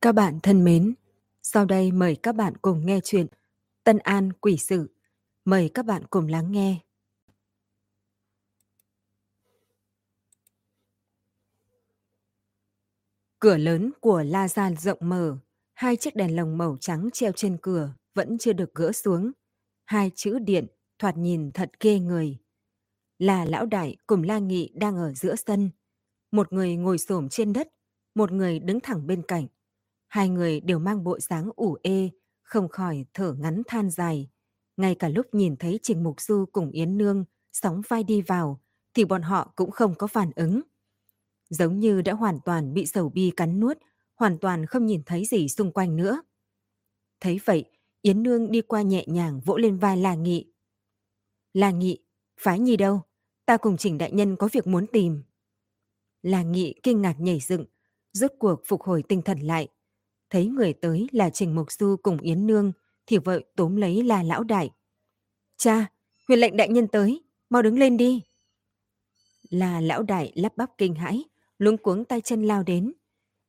Các bạn thân mến, sau đây mời các bạn cùng nghe chuyện Tân An Quỷ Sự. Mời các bạn cùng lắng nghe. Cửa lớn của La Gia rộng mở, hai chiếc đèn lồng màu trắng treo trên cửa vẫn chưa được gỡ xuống. Hai chữ điện thoạt nhìn thật ghê người. Là lão đại cùng La Nghị đang ở giữa sân. Một người ngồi xổm trên đất, một người đứng thẳng bên cạnh. Hai người đều mang bộ dáng ủ ê, không khỏi thở ngắn than dài. Ngay cả lúc nhìn thấy Trình Mục Du cùng Yến Nương sóng vai đi vào, thì bọn họ cũng không có phản ứng. Giống như đã hoàn toàn bị sầu bi cắn nuốt, hoàn toàn không nhìn thấy gì xung quanh nữa. Thấy vậy, Yến Nương đi qua nhẹ nhàng vỗ lên vai La Nghị. La Nghị, phái nhi đâu? Ta cùng Trình Đại Nhân có việc muốn tìm. La Nghị kinh ngạc nhảy dựng, rốt cuộc phục hồi tinh thần lại, thấy người tới là Trình Mộc Du cùng Yến Nương, thì vợ túm lấy là lão đại. Cha, huyền lệnh đại nhân tới, mau đứng lên đi. Là lão đại lắp bắp kinh hãi, luống cuống tay chân lao đến.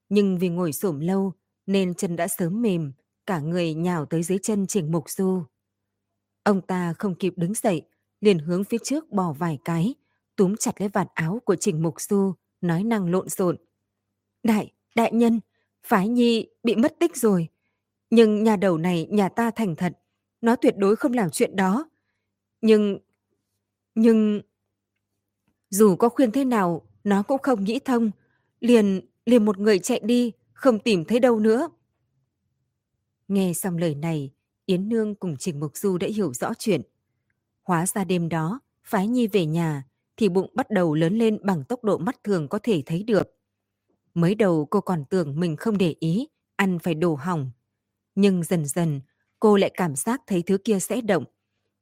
Nhưng vì ngồi xổm lâu nên chân đã sớm mềm, cả người nhào tới dưới chân Trình Mục Du. Ông ta không kịp đứng dậy, liền hướng phía trước bỏ vài cái, túm chặt lấy vạt áo của Trình Mục Du, nói năng lộn xộn. Đại, đại nhân, Phái Nhi bị mất tích rồi. Nhưng nhà đầu này nhà ta thành thật. Nó tuyệt đối không làm chuyện đó. Nhưng... Nhưng... Dù có khuyên thế nào, nó cũng không nghĩ thông. Liền, liền một người chạy đi, không tìm thấy đâu nữa. Nghe xong lời này, Yến Nương cùng Trình Mục Du đã hiểu rõ chuyện. Hóa ra đêm đó, Phái Nhi về nhà, thì bụng bắt đầu lớn lên bằng tốc độ mắt thường có thể thấy được. Mới đầu cô còn tưởng mình không để ý, ăn phải đổ hỏng. Nhưng dần dần, cô lại cảm giác thấy thứ kia sẽ động.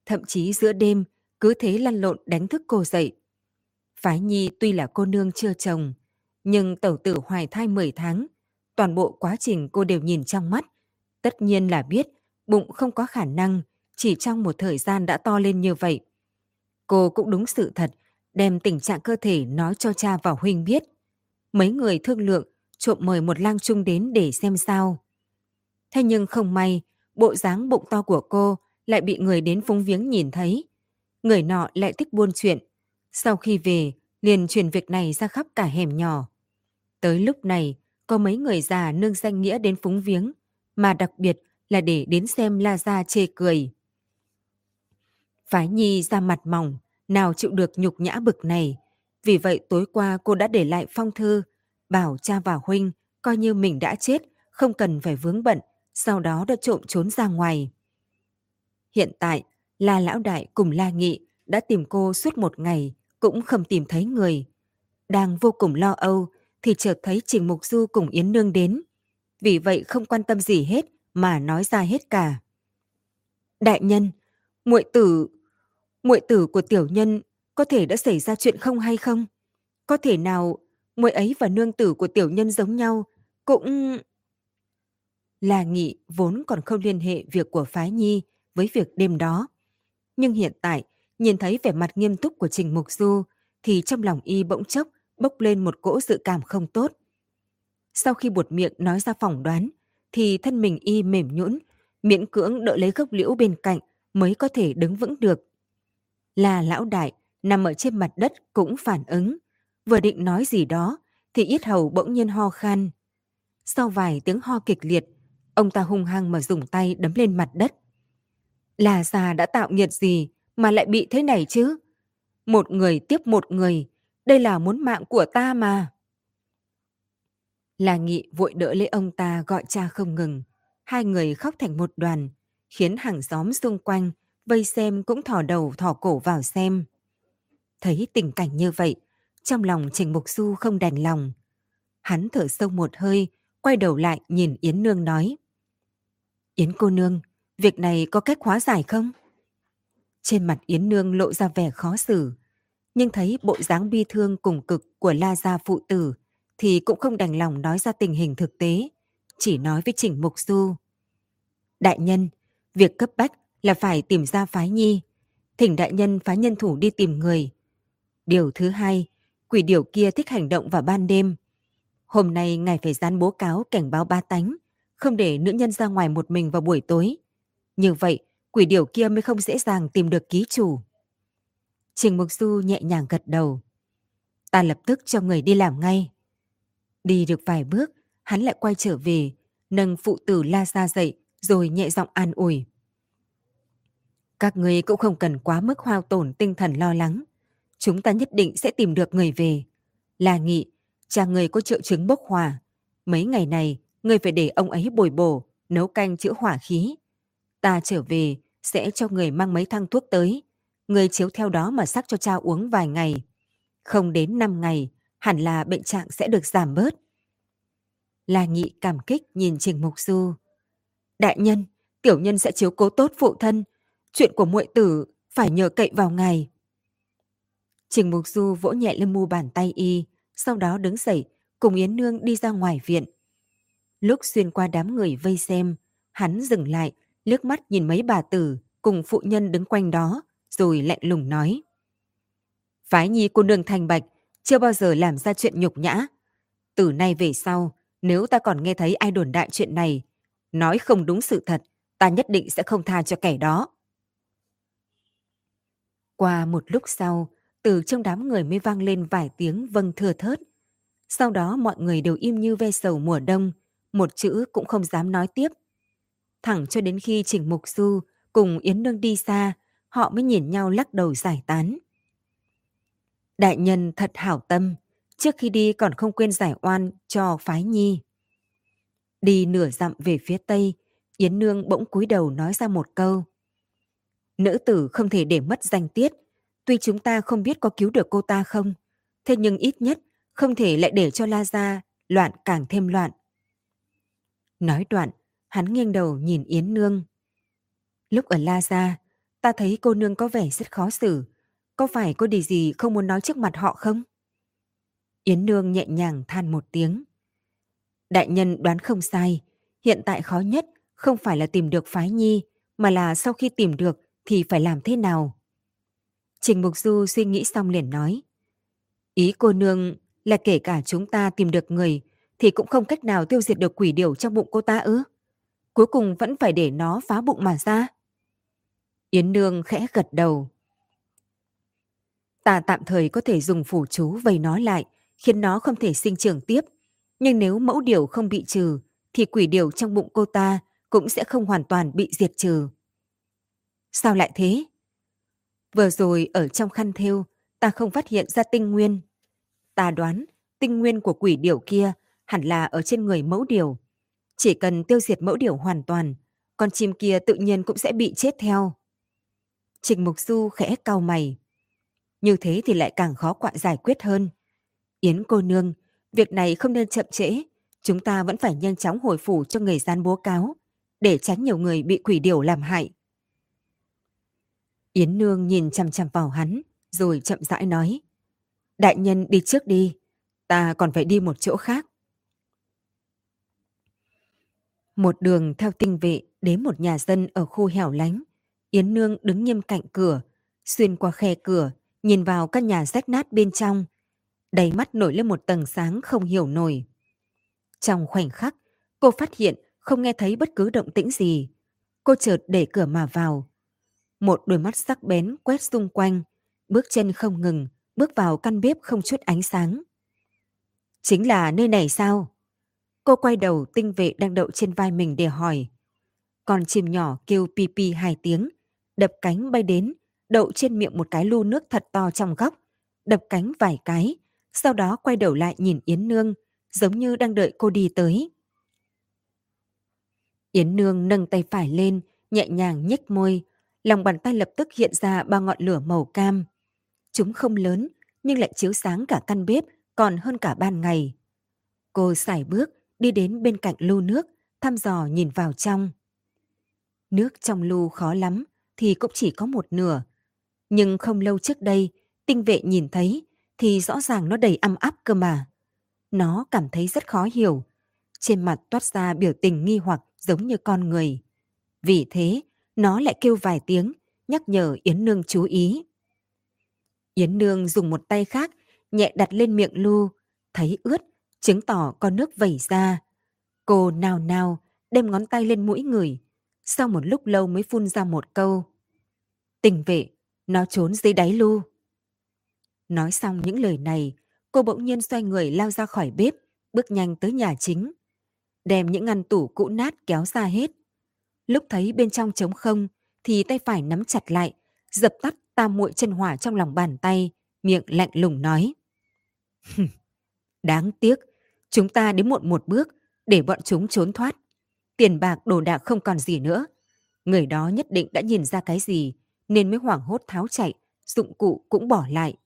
Thậm chí giữa đêm, cứ thế lăn lộn đánh thức cô dậy. Phái Nhi tuy là cô nương chưa chồng, nhưng tẩu tử hoài thai 10 tháng, toàn bộ quá trình cô đều nhìn trong mắt. Tất nhiên là biết bụng không có khả năng chỉ trong một thời gian đã to lên như vậy. Cô cũng đúng sự thật, đem tình trạng cơ thể nói cho cha và huynh biết. Mấy người thương lượng trộm mời một lang trung đến để xem sao. Thế nhưng không may, bộ dáng bụng to của cô lại bị người đến phúng viếng nhìn thấy. Người nọ lại thích buôn chuyện. Sau khi về, liền truyền việc này ra khắp cả hẻm nhỏ. Tới lúc này, có mấy người già nương danh nghĩa đến phúng viếng, mà đặc biệt là để đến xem La Gia chê cười. Phái Nhi ra mặt mỏng, nào chịu được nhục nhã bực này, vì vậy tối qua cô đã để lại phong thư, bảo cha và huynh coi như mình đã chết, không cần phải vướng bận, sau đó đã trộm trốn ra ngoài. Hiện tại, La Lão Đại cùng La Nghị đã tìm cô suốt một ngày, cũng không tìm thấy người. Đang vô cùng lo âu, thì chợt thấy Trình Mục Du cùng Yến Nương đến. Vì vậy không quan tâm gì hết mà nói ra hết cả. Đại nhân, muội tử, muội tử của tiểu nhân có thể đã xảy ra chuyện không hay không? Có thể nào muội ấy và nương tử của tiểu nhân giống nhau, cũng... Là nghị vốn còn không liên hệ việc của phái nhi với việc đêm đó. Nhưng hiện tại, nhìn thấy vẻ mặt nghiêm túc của Trình Mục Du, thì trong lòng y bỗng chốc bốc lên một cỗ dự cảm không tốt. Sau khi buột miệng nói ra phỏng đoán, thì thân mình y mềm nhũn, miễn cưỡng đỡ lấy gốc liễu bên cạnh mới có thể đứng vững được. Là lão đại nằm ở trên mặt đất cũng phản ứng. Vừa định nói gì đó, thì yết hầu bỗng nhiên ho khan. Sau vài tiếng ho kịch liệt, ông ta hung hăng mà dùng tay đấm lên mặt đất. Là già đã tạo nghiệt gì mà lại bị thế này chứ? Một người tiếp một người, đây là muốn mạng của ta mà. Là nghị vội đỡ lấy ông ta gọi cha không ngừng. Hai người khóc thành một đoàn, khiến hàng xóm xung quanh vây xem cũng thò đầu thò cổ vào xem. Thấy tình cảnh như vậy, trong lòng Trình Mục Du không đành lòng. Hắn thở sâu một hơi, quay đầu lại nhìn Yến Nương nói. Yến cô nương, việc này có cách hóa giải không? Trên mặt Yến Nương lộ ra vẻ khó xử, nhưng thấy bộ dáng bi thương cùng cực của La Gia phụ tử thì cũng không đành lòng nói ra tình hình thực tế, chỉ nói với Trình Mục Du. Đại nhân, việc cấp bách là phải tìm ra phái nhi, thỉnh đại nhân phái nhân thủ đi tìm người, Điều thứ hai, quỷ điểu kia thích hành động vào ban đêm. Hôm nay ngài phải dán bố cáo cảnh báo ba tánh, không để nữ nhân ra ngoài một mình vào buổi tối. Như vậy, quỷ điểu kia mới không dễ dàng tìm được ký chủ. Trình Mục Du nhẹ nhàng gật đầu. Ta lập tức cho người đi làm ngay. Đi được vài bước, hắn lại quay trở về, nâng phụ tử la ra dậy, rồi nhẹ giọng an ủi. Các người cũng không cần quá mức hao tổn tinh thần lo lắng. Chúng ta nhất định sẽ tìm được người về. La nghị, cha người có triệu chứng bốc hỏa. Mấy ngày này, người phải để ông ấy bồi bổ, nấu canh chữa hỏa khí. Ta trở về, sẽ cho người mang mấy thang thuốc tới. Người chiếu theo đó mà sắc cho cha uống vài ngày. Không đến 5 ngày, hẳn là bệnh trạng sẽ được giảm bớt. La Nghị cảm kích nhìn Trình Mục Du. Đại nhân, tiểu nhân sẽ chiếu cố tốt phụ thân. Chuyện của muội tử phải nhờ cậy vào ngài. Trình Mục Du vỗ nhẹ lên mu bàn tay y, sau đó đứng dậy, cùng Yến Nương đi ra ngoài viện. Lúc xuyên qua đám người vây xem, hắn dừng lại, liếc mắt nhìn mấy bà tử cùng phụ nhân đứng quanh đó, rồi lạnh lùng nói. Phái nhi cô nương thành bạch, chưa bao giờ làm ra chuyện nhục nhã. Từ nay về sau, nếu ta còn nghe thấy ai đồn đại chuyện này, nói không đúng sự thật, ta nhất định sẽ không tha cho kẻ đó. Qua một lúc sau, từ trong đám người mới vang lên vài tiếng vâng thưa thớt. Sau đó mọi người đều im như ve sầu mùa đông, một chữ cũng không dám nói tiếp. Thẳng cho đến khi Trình Mục Du cùng Yến Nương đi xa, họ mới nhìn nhau lắc đầu giải tán. Đại nhân thật hảo tâm, trước khi đi còn không quên giải oan cho phái nhi. Đi nửa dặm về phía tây, Yến Nương bỗng cúi đầu nói ra một câu. Nữ tử không thể để mất danh tiết, tuy chúng ta không biết có cứu được cô ta không, thế nhưng ít nhất không thể lại để cho La Gia loạn càng thêm loạn. Nói đoạn, hắn nghiêng đầu nhìn Yến Nương. Lúc ở La Gia, ta thấy cô nương có vẻ rất khó xử, có phải có điều gì không muốn nói trước mặt họ không? Yến Nương nhẹ nhàng than một tiếng. Đại nhân đoán không sai, hiện tại khó nhất không phải là tìm được phái nhi, mà là sau khi tìm được thì phải làm thế nào? Trình Mục Du suy nghĩ xong liền nói. Ý cô nương là kể cả chúng ta tìm được người thì cũng không cách nào tiêu diệt được quỷ điểu trong bụng cô ta ư? Cuối cùng vẫn phải để nó phá bụng mà ra. Yến Nương khẽ gật đầu. Ta tạm thời có thể dùng phủ chú vây nó lại, khiến nó không thể sinh trưởng tiếp. Nhưng nếu mẫu điểu không bị trừ, thì quỷ điểu trong bụng cô ta cũng sẽ không hoàn toàn bị diệt trừ. Sao lại thế? Vừa rồi ở trong khăn thêu, ta không phát hiện ra tinh nguyên. Ta đoán tinh nguyên của quỷ điểu kia hẳn là ở trên người mẫu điểu. Chỉ cần tiêu diệt mẫu điểu hoàn toàn, con chim kia tự nhiên cũng sẽ bị chết theo. Trình Mục Du khẽ cau mày. Như thế thì lại càng khó quạ giải quyết hơn. Yến cô nương, việc này không nên chậm trễ. Chúng ta vẫn phải nhanh chóng hồi phủ cho người gian bố cáo, để tránh nhiều người bị quỷ điểu làm hại. Yến nương nhìn chằm chằm vào hắn, rồi chậm rãi nói. Đại nhân đi trước đi, ta còn phải đi một chỗ khác. Một đường theo tinh vệ đến một nhà dân ở khu hẻo lánh. Yến Nương đứng nghiêm cạnh cửa, xuyên qua khe cửa, nhìn vào căn nhà rách nát bên trong. Đầy mắt nổi lên một tầng sáng không hiểu nổi. Trong khoảnh khắc, cô phát hiện không nghe thấy bất cứ động tĩnh gì. Cô chợt đẩy cửa mà vào. Một đôi mắt sắc bén quét xung quanh, bước chân không ngừng, bước vào căn bếp không chút ánh sáng. Chính là nơi này sao? Cô quay đầu tinh vệ đang đậu trên vai mình để hỏi. Con chim nhỏ kêu pi pi hai tiếng, đập cánh bay đến, đậu trên miệng một cái lu nước thật to trong góc, đập cánh vài cái, sau đó quay đầu lại nhìn Yến Nương, giống như đang đợi cô đi tới. Yến Nương nâng tay phải lên, nhẹ nhàng nhếch môi, lòng bàn tay lập tức hiện ra ba ngọn lửa màu cam. Chúng không lớn, nhưng lại chiếu sáng cả căn bếp, còn hơn cả ban ngày. Cô xài bước, đi đến bên cạnh lu nước, thăm dò nhìn vào trong. Nước trong lu khó lắm, thì cũng chỉ có một nửa. Nhưng không lâu trước đây, tinh vệ nhìn thấy, thì rõ ràng nó đầy âm áp cơ mà. Nó cảm thấy rất khó hiểu. Trên mặt toát ra biểu tình nghi hoặc giống như con người. Vì thế, nó lại kêu vài tiếng, nhắc nhở Yến Nương chú ý. Yến Nương dùng một tay khác, nhẹ đặt lên miệng Lu, thấy ướt, chứng tỏ có nước vẩy ra. Cô nào nào đem ngón tay lên mũi người, sau một lúc lâu mới phun ra một câu. Tình vệ, nó trốn dưới đáy lu. Nói xong những lời này, cô bỗng nhiên xoay người lao ra khỏi bếp, bước nhanh tới nhà chính. Đem những ngăn tủ cũ nát kéo ra hết. Lúc thấy bên trong trống không, thì tay phải nắm chặt lại, dập tắt tam muội chân hỏa trong lòng bàn tay, miệng lạnh lùng nói. Đáng tiếc, chúng ta đến muộn một bước để bọn chúng trốn thoát. Tiền bạc đồ đạc không còn gì nữa. Người đó nhất định đã nhìn ra cái gì nên mới hoảng hốt tháo chạy, dụng cụ cũng bỏ lại.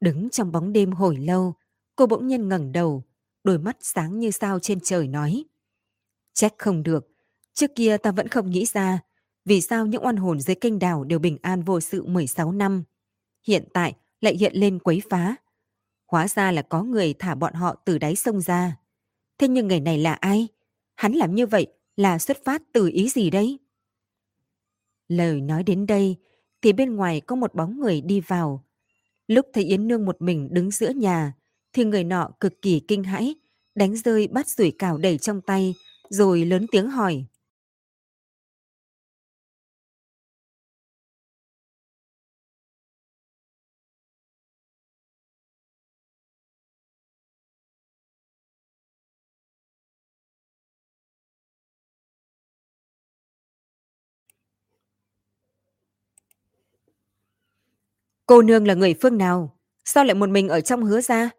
Đứng trong bóng đêm hồi lâu, cô bỗng nhiên ngẩng đầu, đôi mắt sáng như sao trên trời nói. Trách không được, trước kia ta vẫn không nghĩ ra vì sao những oan hồn dưới kênh đảo đều bình an vô sự 16 năm. Hiện tại lại hiện lên quấy phá. Hóa ra là có người thả bọn họ từ đáy sông ra. Thế nhưng người này là ai? Hắn làm như vậy là xuất phát từ ý gì đấy? Lời nói đến đây thì bên ngoài có một bóng người đi vào. Lúc thấy Yến Nương một mình đứng giữa nhà thì người nọ cực kỳ kinh hãi, đánh rơi bát sủi cảo đầy trong tay rồi lớn tiếng hỏi. Cô nương là người phương nào? Sao lại một mình ở trong hứa ra?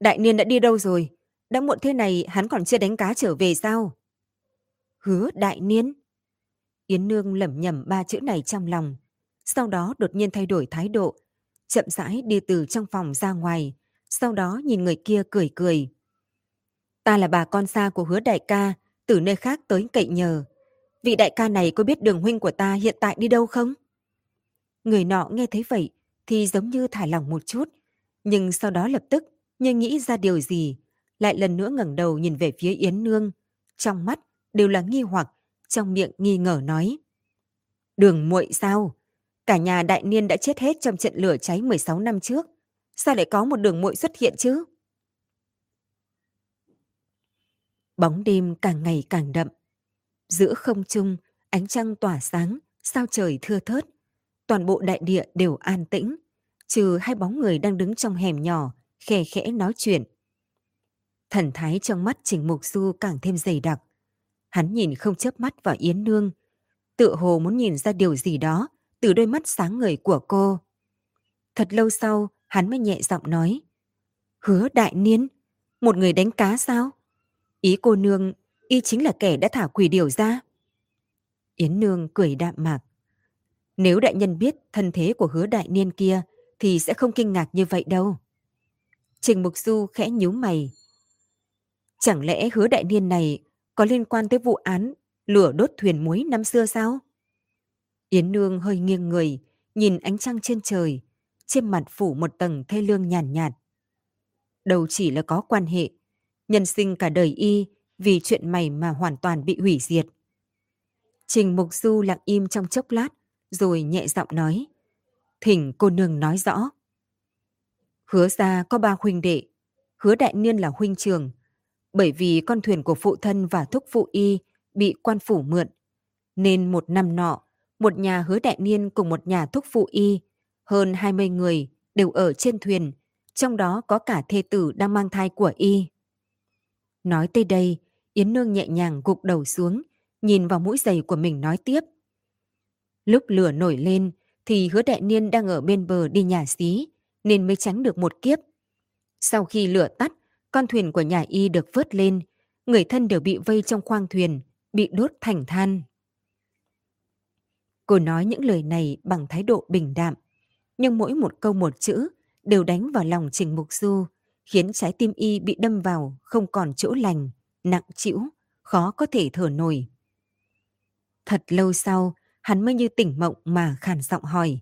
Đại niên đã đi đâu rồi? Đã muộn thế này hắn còn chưa đánh cá trở về sao? Hứa đại niên? Yến Nương lẩm nhẩm ba chữ này trong lòng. Sau đó đột nhiên thay đổi thái độ. Chậm rãi đi từ trong phòng ra ngoài. Sau đó nhìn người kia cười cười. Ta là bà con xa của hứa đại ca, từ nơi khác tới cậy nhờ. Vị đại ca này có biết đường huynh của ta hiện tại đi đâu không? Người nọ nghe thấy vậy, thì giống như thả lỏng một chút, nhưng sau đó lập tức như nghĩ ra điều gì, lại lần nữa ngẩng đầu nhìn về phía Yến Nương, trong mắt đều là nghi hoặc, trong miệng nghi ngờ nói. Đường muội sao? Cả nhà đại niên đã chết hết trong trận lửa cháy 16 năm trước. Sao lại có một đường muội xuất hiện chứ? Bóng đêm càng ngày càng đậm. Giữa không trung, ánh trăng tỏa sáng, sao trời thưa thớt toàn bộ đại địa đều an tĩnh, trừ hai bóng người đang đứng trong hẻm nhỏ, khe khẽ nói chuyện. Thần thái trong mắt Trình Mục Du càng thêm dày đặc. Hắn nhìn không chớp mắt vào Yến Nương, tự hồ muốn nhìn ra điều gì đó từ đôi mắt sáng ngời của cô. Thật lâu sau, hắn mới nhẹ giọng nói. Hứa đại niên, một người đánh cá sao? Ý cô nương, y chính là kẻ đã thả quỷ điều ra. Yến Nương cười đạm mạc. Nếu đại nhân biết thân thế của hứa đại niên kia thì sẽ không kinh ngạc như vậy đâu. Trình Mục Du khẽ nhíu mày. Chẳng lẽ hứa đại niên này có liên quan tới vụ án lửa đốt thuyền muối năm xưa sao? Yến Nương hơi nghiêng người, nhìn ánh trăng trên trời, trên mặt phủ một tầng thê lương nhàn nhạt, nhạt. Đầu chỉ là có quan hệ, nhân sinh cả đời y vì chuyện mày mà hoàn toàn bị hủy diệt. Trình Mục Du lặng im trong chốc lát, rồi nhẹ giọng nói. Thỉnh cô nương nói rõ. Hứa ra có ba huynh đệ, hứa đại niên là huynh trường, bởi vì con thuyền của phụ thân và thúc phụ y bị quan phủ mượn, nên một năm nọ, một nhà hứa đại niên cùng một nhà thúc phụ y, hơn 20 người đều ở trên thuyền, trong đó có cả thê tử đang mang thai của y. Nói tới đây, Yến Nương nhẹ nhàng gục đầu xuống, nhìn vào mũi giày của mình nói tiếp. Lúc lửa nổi lên thì hứa đại niên đang ở bên bờ đi nhà xí nên mới tránh được một kiếp. Sau khi lửa tắt, con thuyền của nhà y được vớt lên, người thân đều bị vây trong khoang thuyền, bị đốt thành than. Cô nói những lời này bằng thái độ bình đạm, nhưng mỗi một câu một chữ đều đánh vào lòng Trình Mục Du, khiến trái tim y bị đâm vào không còn chỗ lành, nặng chịu, khó có thể thở nổi. Thật lâu sau, hắn mới như tỉnh mộng mà khàn giọng hỏi.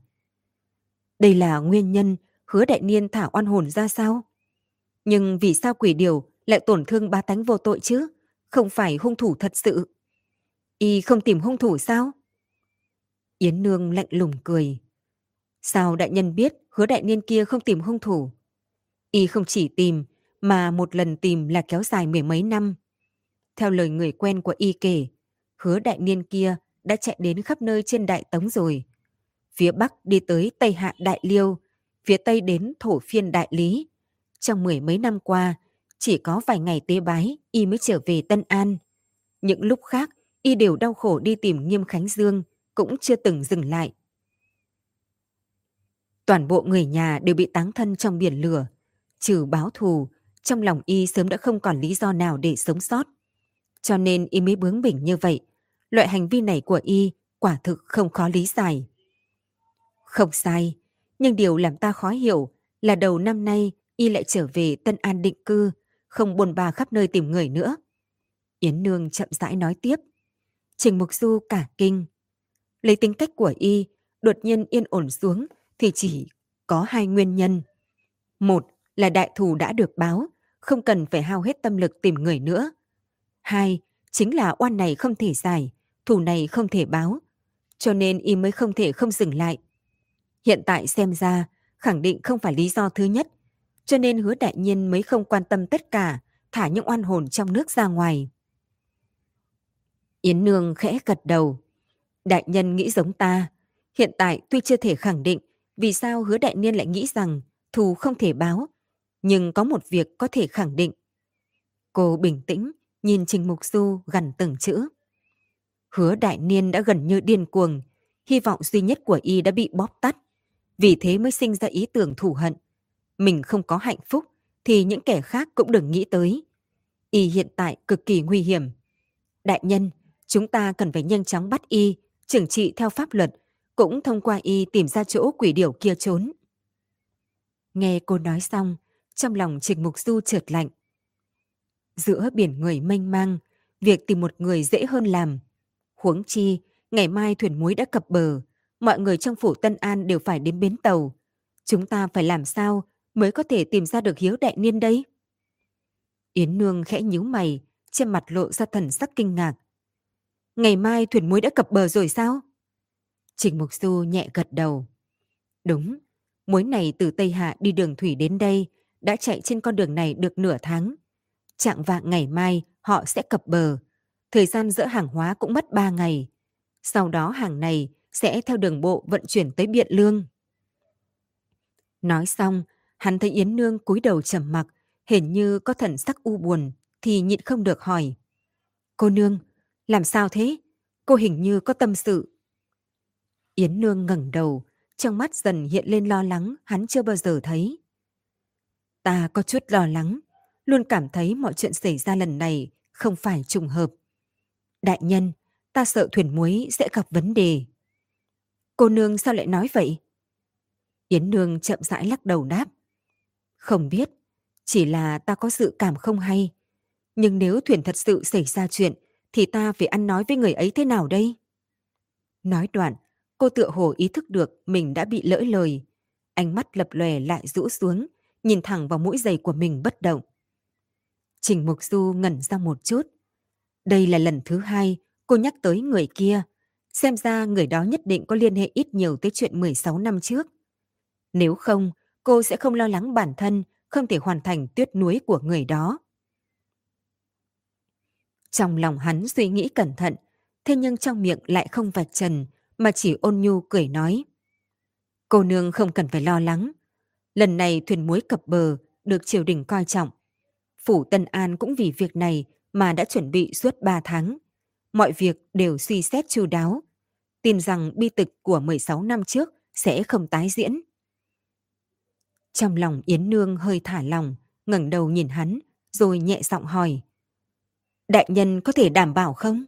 Đây là nguyên nhân hứa đại niên thả oan hồn ra sao? Nhưng vì sao quỷ điều lại tổn thương ba tánh vô tội chứ? Không phải hung thủ thật sự. Y không tìm hung thủ sao? Yến Nương lạnh lùng cười. Sao đại nhân biết hứa đại niên kia không tìm hung thủ? Y không chỉ tìm, mà một lần tìm là kéo dài mười mấy năm. Theo lời người quen của y kể, hứa đại niên kia đã chạy đến khắp nơi trên đại tống rồi. Phía Bắc đi tới Tây Hạ Đại Liêu, phía Tây đến Thổ Phiên Đại Lý. Trong mười mấy năm qua, chỉ có vài ngày tế bái, y mới trở về Tân An. Những lúc khác, y đều đau khổ đi tìm Nghiêm Khánh Dương, cũng chưa từng dừng lại. Toàn bộ người nhà đều bị táng thân trong biển lửa. Trừ báo thù, trong lòng y sớm đã không còn lý do nào để sống sót. Cho nên y mới bướng bỉnh như vậy. Loại hành vi này của y quả thực không khó lý giải. Không sai, nhưng điều làm ta khó hiểu là đầu năm nay y lại trở về Tân An định cư, không buồn bà khắp nơi tìm người nữa. Yến Nương chậm rãi nói tiếp. Trình Mục Du cả kinh. Lấy tính cách của y, đột nhiên yên ổn xuống thì chỉ có hai nguyên nhân. Một là đại thù đã được báo, không cần phải hao hết tâm lực tìm người nữa. Hai, chính là oan này không thể giải, thù này không thể báo, cho nên y mới không thể không dừng lại. Hiện tại xem ra, khẳng định không phải lý do thứ nhất, cho nên hứa đại nhiên mới không quan tâm tất cả, thả những oan hồn trong nước ra ngoài. Yến Nương khẽ gật đầu. Đại nhân nghĩ giống ta. Hiện tại tuy chưa thể khẳng định vì sao hứa đại niên lại nghĩ rằng thù không thể báo, nhưng có một việc có thể khẳng định. Cô bình tĩnh, nhìn Trình Mục Du gần từng chữ. Hứa đại niên đã gần như điên cuồng, hy vọng duy nhất của y đã bị bóp tắt. Vì thế mới sinh ra ý tưởng thù hận. Mình không có hạnh phúc, thì những kẻ khác cũng đừng nghĩ tới. Y hiện tại cực kỳ nguy hiểm. Đại nhân, chúng ta cần phải nhanh chóng bắt y, trừng trị theo pháp luật, cũng thông qua y tìm ra chỗ quỷ điểu kia trốn. Nghe cô nói xong, trong lòng Trịnh Mục Du trượt lạnh. Giữa biển người mênh mang, việc tìm một người dễ hơn làm. Huống chi, ngày mai thuyền muối đã cập bờ, mọi người trong phủ Tân An đều phải đến bến tàu. Chúng ta phải làm sao mới có thể tìm ra được hiếu đại niên đây? Yến Nương khẽ nhíu mày, trên mặt lộ ra thần sắc kinh ngạc. Ngày mai thuyền muối đã cập bờ rồi sao? Trình Mục Du nhẹ gật đầu. Đúng, muối này từ Tây Hạ đi đường thủy đến đây, đã chạy trên con đường này được nửa tháng. Trạng vạng ngày mai họ sẽ cập bờ. Thời gian dỡ hàng hóa cũng mất 3 ngày. Sau đó hàng này sẽ theo đường bộ vận chuyển tới Biện Lương. Nói xong, hắn thấy Yến Nương cúi đầu trầm mặc, hình như có thần sắc u buồn, thì nhịn không được hỏi. Cô Nương, làm sao thế? Cô hình như có tâm sự. Yến Nương ngẩng đầu, trong mắt dần hiện lên lo lắng hắn chưa bao giờ thấy. Ta có chút lo lắng, luôn cảm thấy mọi chuyện xảy ra lần này không phải trùng hợp. Đại nhân, ta sợ thuyền muối sẽ gặp vấn đề. Cô nương sao lại nói vậy? Yến Nương chậm rãi lắc đầu đáp. Không biết, chỉ là ta có sự cảm không hay. Nhưng nếu thuyền thật sự xảy ra chuyện, thì ta phải ăn nói với người ấy thế nào đây? Nói đoạn, cô tựa hồ ý thức được mình đã bị lỡ lời. Ánh mắt lập lòe lại rũ xuống, nhìn thẳng vào mũi giày của mình bất động. Trình Mục Du ngẩn ra một chút. Đây là lần thứ hai cô nhắc tới người kia. Xem ra người đó nhất định có liên hệ ít nhiều tới chuyện 16 năm trước. Nếu không, cô sẽ không lo lắng bản thân không thể hoàn thành tuyết núi của người đó. Trong lòng hắn suy nghĩ cẩn thận, thế nhưng trong miệng lại không vạch trần, mà chỉ ôn nhu cười nói. Cô nương không cần phải lo lắng. Lần này thuyền muối cập bờ được triều đình coi trọng. Phủ Tân An cũng vì việc này mà đã chuẩn bị suốt 3 tháng. Mọi việc đều suy xét chu đáo. Tin rằng bi tịch của 16 năm trước sẽ không tái diễn. Trong lòng Yến Nương hơi thả lòng, ngẩng đầu nhìn hắn, rồi nhẹ giọng hỏi. Đại nhân có thể đảm bảo không?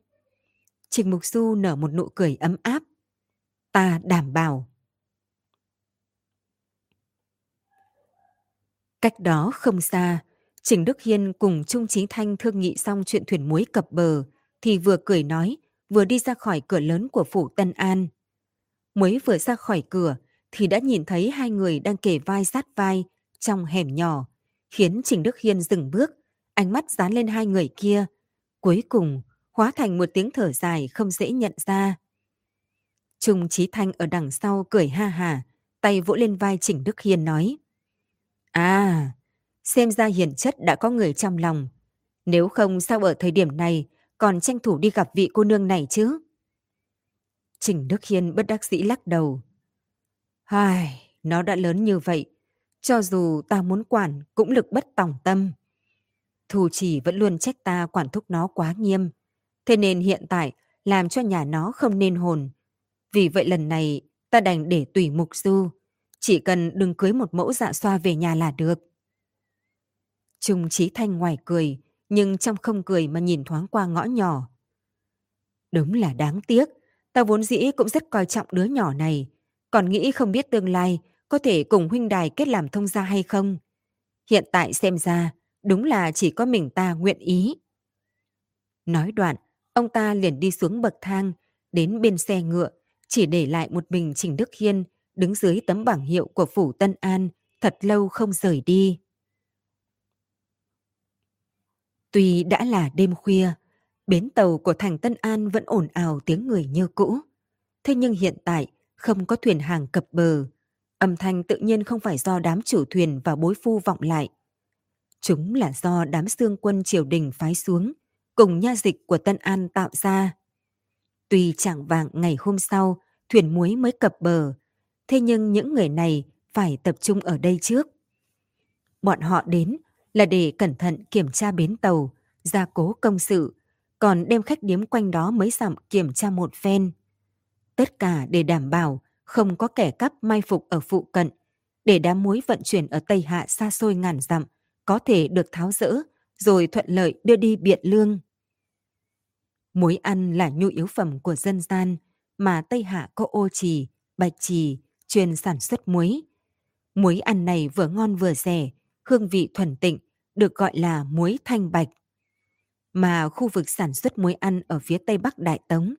Trình Mục Du nở một nụ cười ấm áp. Ta đảm bảo. Cách đó không xa, Trình Đức Hiên cùng Trung Chí Thanh thương nghị xong chuyện thuyền muối cập bờ, thì vừa cười nói, vừa đi ra khỏi cửa lớn của phủ Tân An. Mới vừa ra khỏi cửa, thì đã nhìn thấy hai người đang kề vai sát vai trong hẻm nhỏ, khiến Trình Đức Hiên dừng bước, ánh mắt dán lên hai người kia. Cuối cùng, hóa thành một tiếng thở dài không dễ nhận ra. Trung Chí Thanh ở đằng sau cười ha hà, tay vỗ lên vai Trình Đức Hiên nói. À, xem ra hiền chất đã có người trong lòng. Nếu không sao ở thời điểm này còn tranh thủ đi gặp vị cô nương này chứ? Trình Đức Hiên bất đắc dĩ lắc đầu. Ai, nó đã lớn như vậy, cho dù ta muốn quản cũng lực bất tòng tâm. Thù chỉ vẫn luôn trách ta quản thúc nó quá nghiêm, thế nên hiện tại làm cho nhà nó không nên hồn. Vì vậy lần này ta đành để tùy mục du, chỉ cần đừng cưới một mẫu dạ xoa về nhà là được. Trung Trí Thanh ngoài cười, nhưng trong không cười mà nhìn thoáng qua ngõ nhỏ. Đúng là đáng tiếc, ta vốn dĩ cũng rất coi trọng đứa nhỏ này, còn nghĩ không biết tương lai có thể cùng huynh đài kết làm thông gia hay không. Hiện tại xem ra, đúng là chỉ có mình ta nguyện ý. Nói đoạn, ông ta liền đi xuống bậc thang, đến bên xe ngựa, chỉ để lại một mình Trình Đức Hiên đứng dưới tấm bảng hiệu của phủ Tân An, thật lâu không rời đi. Tuy đã là đêm khuya, bến tàu của thành Tân An vẫn ồn ào tiếng người như cũ. Thế nhưng hiện tại không có thuyền hàng cập bờ. Âm thanh tự nhiên không phải do đám chủ thuyền và bối phu vọng lại. Chúng là do đám xương quân triều đình phái xuống, cùng nha dịch của Tân An tạo ra. Tuy chẳng vàng ngày hôm sau, thuyền muối mới cập bờ, thế nhưng những người này phải tập trung ở đây trước. Bọn họ đến là để cẩn thận kiểm tra bến tàu, gia cố công sự, còn đem khách điếm quanh đó mới dặm kiểm tra một phen. Tất cả để đảm bảo không có kẻ cắp mai phục ở phụ cận, để đám muối vận chuyển ở Tây Hạ xa xôi ngàn dặm có thể được tháo rỡ rồi thuận lợi đưa đi biện lương. Muối ăn là nhu yếu phẩm của dân gian mà Tây Hạ có ô trì, bạch trì, chuyên sản xuất muối. Muối ăn này vừa ngon vừa rẻ, hương vị thuần tịnh, được gọi là muối thanh bạch. Mà khu vực sản xuất muối ăn ở phía tây bắc Đại Tống,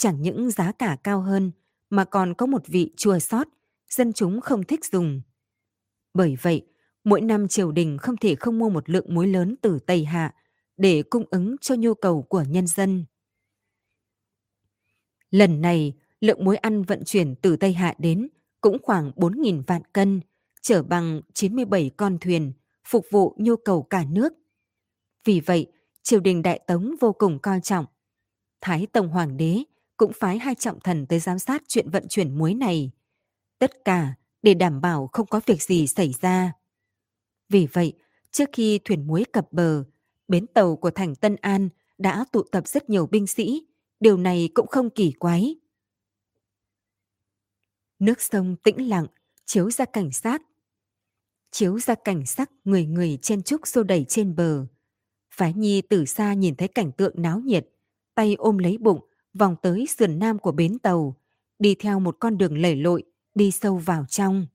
chẳng những giá cả cao hơn mà còn có một vị chua sót, dân chúng không thích dùng. Bởi vậy, mỗi năm triều đình không thể không mua một lượng muối lớn từ Tây Hạ để cung ứng cho nhu cầu của nhân dân. Lần này, lượng muối ăn vận chuyển từ Tây Hạ đến cũng khoảng 4.000 vạn cân, chở bằng 97 con thuyền, phục vụ nhu cầu cả nước. Vì vậy, triều đình Đại Tống vô cùng coi trọng. Thái Tông Hoàng đế cũng phái hai trọng thần tới giám sát chuyện vận chuyển muối này. Tất cả để đảm bảo không có việc gì xảy ra. Vì vậy, trước khi thuyền muối cập bờ, bến tàu của thành Tân An đã tụ tập rất nhiều binh sĩ, điều này cũng không kỳ quái. Nước sông tĩnh lặng, chiếu ra cảnh sát. Chiếu ra cảnh sắc người người chen trúc xô đẩy trên bờ. Phái Nhi từ xa nhìn thấy cảnh tượng náo nhiệt, tay ôm lấy bụng, vòng tới sườn nam của bến tàu, đi theo một con đường lầy lội, đi sâu vào trong.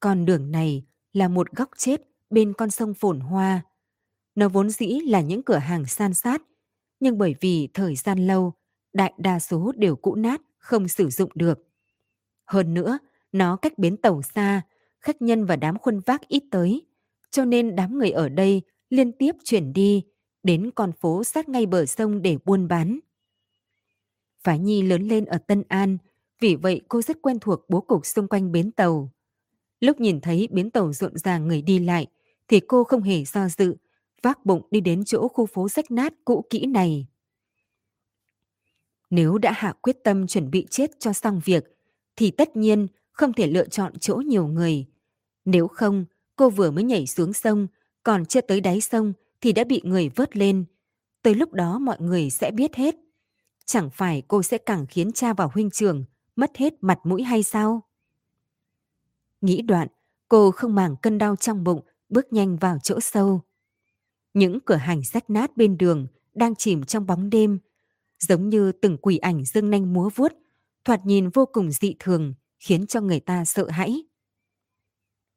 Con đường này là một góc chết bên con sông phồn hoa. Nó vốn dĩ là những cửa hàng san sát, nhưng bởi vì thời gian lâu, đại đa số đều cũ nát, không sử dụng được. Hơn nữa, nó cách bến tàu xa, khách nhân và đám khuân vác ít tới, cho nên đám người ở đây liên tiếp chuyển đi đến con phố sát ngay bờ sông để buôn bán và Nhi lớn lên ở Tân An, vì vậy cô rất quen thuộc bố cục xung quanh bến tàu. Lúc nhìn thấy bến tàu rộn ràng người đi lại, thì cô không hề do dự, vác bụng đi đến chỗ khu phố rách nát cũ kỹ này. Nếu đã hạ quyết tâm chuẩn bị chết cho xong việc, thì tất nhiên không thể lựa chọn chỗ nhiều người. Nếu không, cô vừa mới nhảy xuống sông, còn chưa tới đáy sông thì đã bị người vớt lên. Tới lúc đó mọi người sẽ biết hết. Chẳng phải cô sẽ càng khiến cha và huynh trưởng mất hết mặt mũi hay sao? Nghĩ đoạn, cô không màng cân đau trong bụng, bước nhanh vào chỗ sâu. Những cửa hàng rách nát bên đường đang chìm trong bóng đêm, giống như từng quỷ ảnh dương nanh múa vuốt, thoạt nhìn vô cùng dị thường, khiến cho người ta sợ hãi.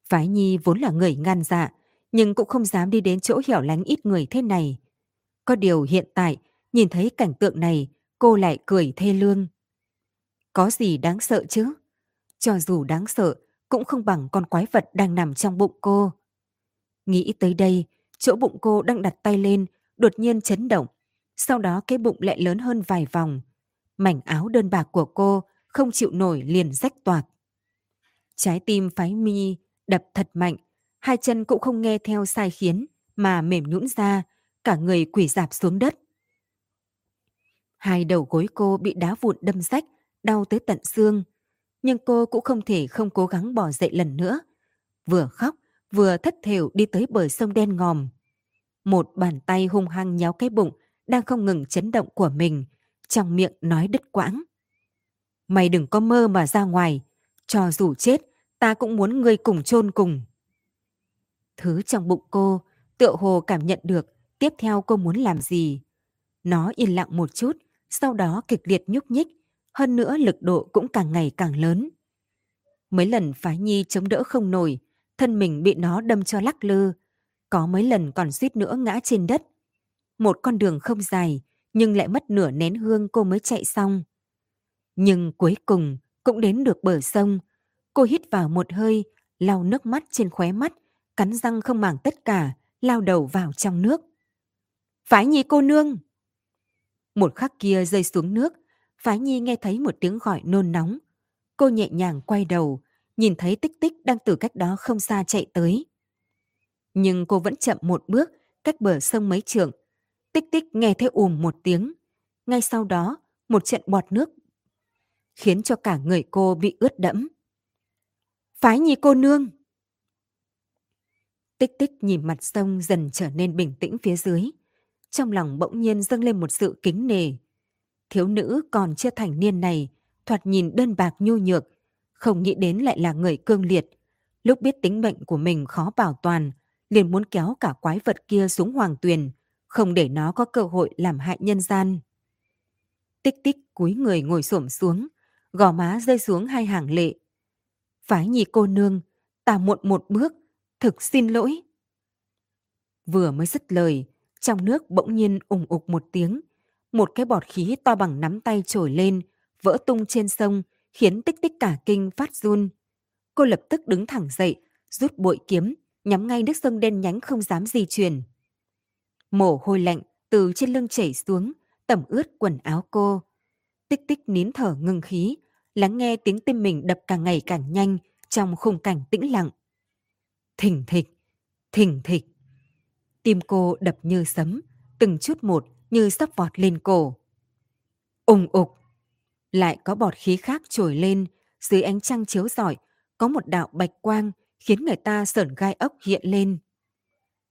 Phái Nhi vốn là người ngăn dạ, nhưng cũng không dám đi đến chỗ hẻo lánh ít người thế này. Có điều hiện tại, nhìn thấy cảnh tượng này, cô lại cười thê lương. Có gì đáng sợ chứ? Cho dù đáng sợ, cũng không bằng con quái vật đang nằm trong bụng cô. Nghĩ tới đây, chỗ bụng cô đang đặt tay lên, đột nhiên chấn động. Sau đó cái bụng lại lớn hơn vài vòng. Mảnh áo đơn bạc của cô không chịu nổi liền rách toạc. Trái tim phái mi đập thật mạnh, hai chân cũng không nghe theo sai khiến mà mềm nhũn ra, cả người quỳ dạp xuống đất. Hai đầu gối cô bị đá vụn đâm rách, đau tới tận xương. Nhưng cô cũng không thể không cố gắng bỏ dậy lần nữa. Vừa khóc, vừa thất thểu đi tới bờ sông đen ngòm. Một bàn tay hung hăng nhéo cái bụng đang không ngừng chấn động của mình, trong miệng nói đứt quãng. Mày đừng có mơ mà ra ngoài, cho dù chết, ta cũng muốn ngươi cùng chôn cùng. Thứ trong bụng cô, tựa hồ cảm nhận được tiếp theo cô muốn làm gì. Nó yên lặng một chút, sau đó kịch liệt nhúc nhích, hơn nữa lực độ cũng càng ngày càng lớn. Mấy lần phái nhi chống đỡ không nổi, thân mình bị nó đâm cho lắc lư, có mấy lần còn suýt nữa ngã trên đất. Một con đường không dài, nhưng lại mất nửa nén hương cô mới chạy xong. Nhưng cuối cùng cũng đến được bờ sông. Cô hít vào một hơi, lau nước mắt trên khóe mắt, cắn răng không màng tất cả, lao đầu vào trong nước. Phái nhi cô nương! Một khắc kia rơi xuống nước, Phái Nhi nghe thấy một tiếng gọi nôn nóng. Cô nhẹ nhàng quay đầu, nhìn thấy tích tích đang từ cách đó không xa chạy tới. Nhưng cô vẫn chậm một bước, cách bờ sông mấy trượng. Tích tích nghe thấy ùm một tiếng. Ngay sau đó, một trận bọt nước khiến cho cả người cô bị ướt đẫm. Phái Nhi cô nương! Tích tích nhìn mặt sông dần trở nên bình tĩnh phía dưới. Trong lòng bỗng nhiên dâng lên một sự kính nề. Thiếu nữ còn chưa thành niên này, thoạt nhìn đơn bạc nhu nhược, không nghĩ đến lại là người cương liệt. Lúc biết tính mệnh của mình khó bảo toàn, liền muốn kéo cả quái vật kia xuống hoàng tuyền, không để nó có cơ hội làm hại nhân gian. Tích tích cúi người ngồi xổm xuống, gò má rơi xuống hai hàng lệ. Phái nhì cô nương, ta muộn một bước, thực xin lỗi. Vừa mới dứt lời, trong nước bỗng nhiên ủng ục một tiếng, một cái bọt khí to bằng nắm tay trồi lên, vỡ tung trên sông, khiến tích tích cả kinh phát run. Cô lập tức đứng thẳng dậy, rút bội kiếm, nhắm ngay nước sông đen nhánh không dám di chuyển. Mồ hôi lạnh từ trên lưng chảy xuống, tẩm ướt quần áo cô. Tích tích nín thở ngừng khí, lắng nghe tiếng tim mình đập càng ngày càng nhanh trong khung cảnh tĩnh lặng. Thỉnh thịch, thỉnh thịch. Tim cô đập như sấm, từng chút một như sắp vọt lên cổ. Ùng ục, lại có bọt khí khác trồi lên, dưới ánh trăng chiếu rọi, có một đạo bạch quang khiến người ta sởn gai ốc hiện lên.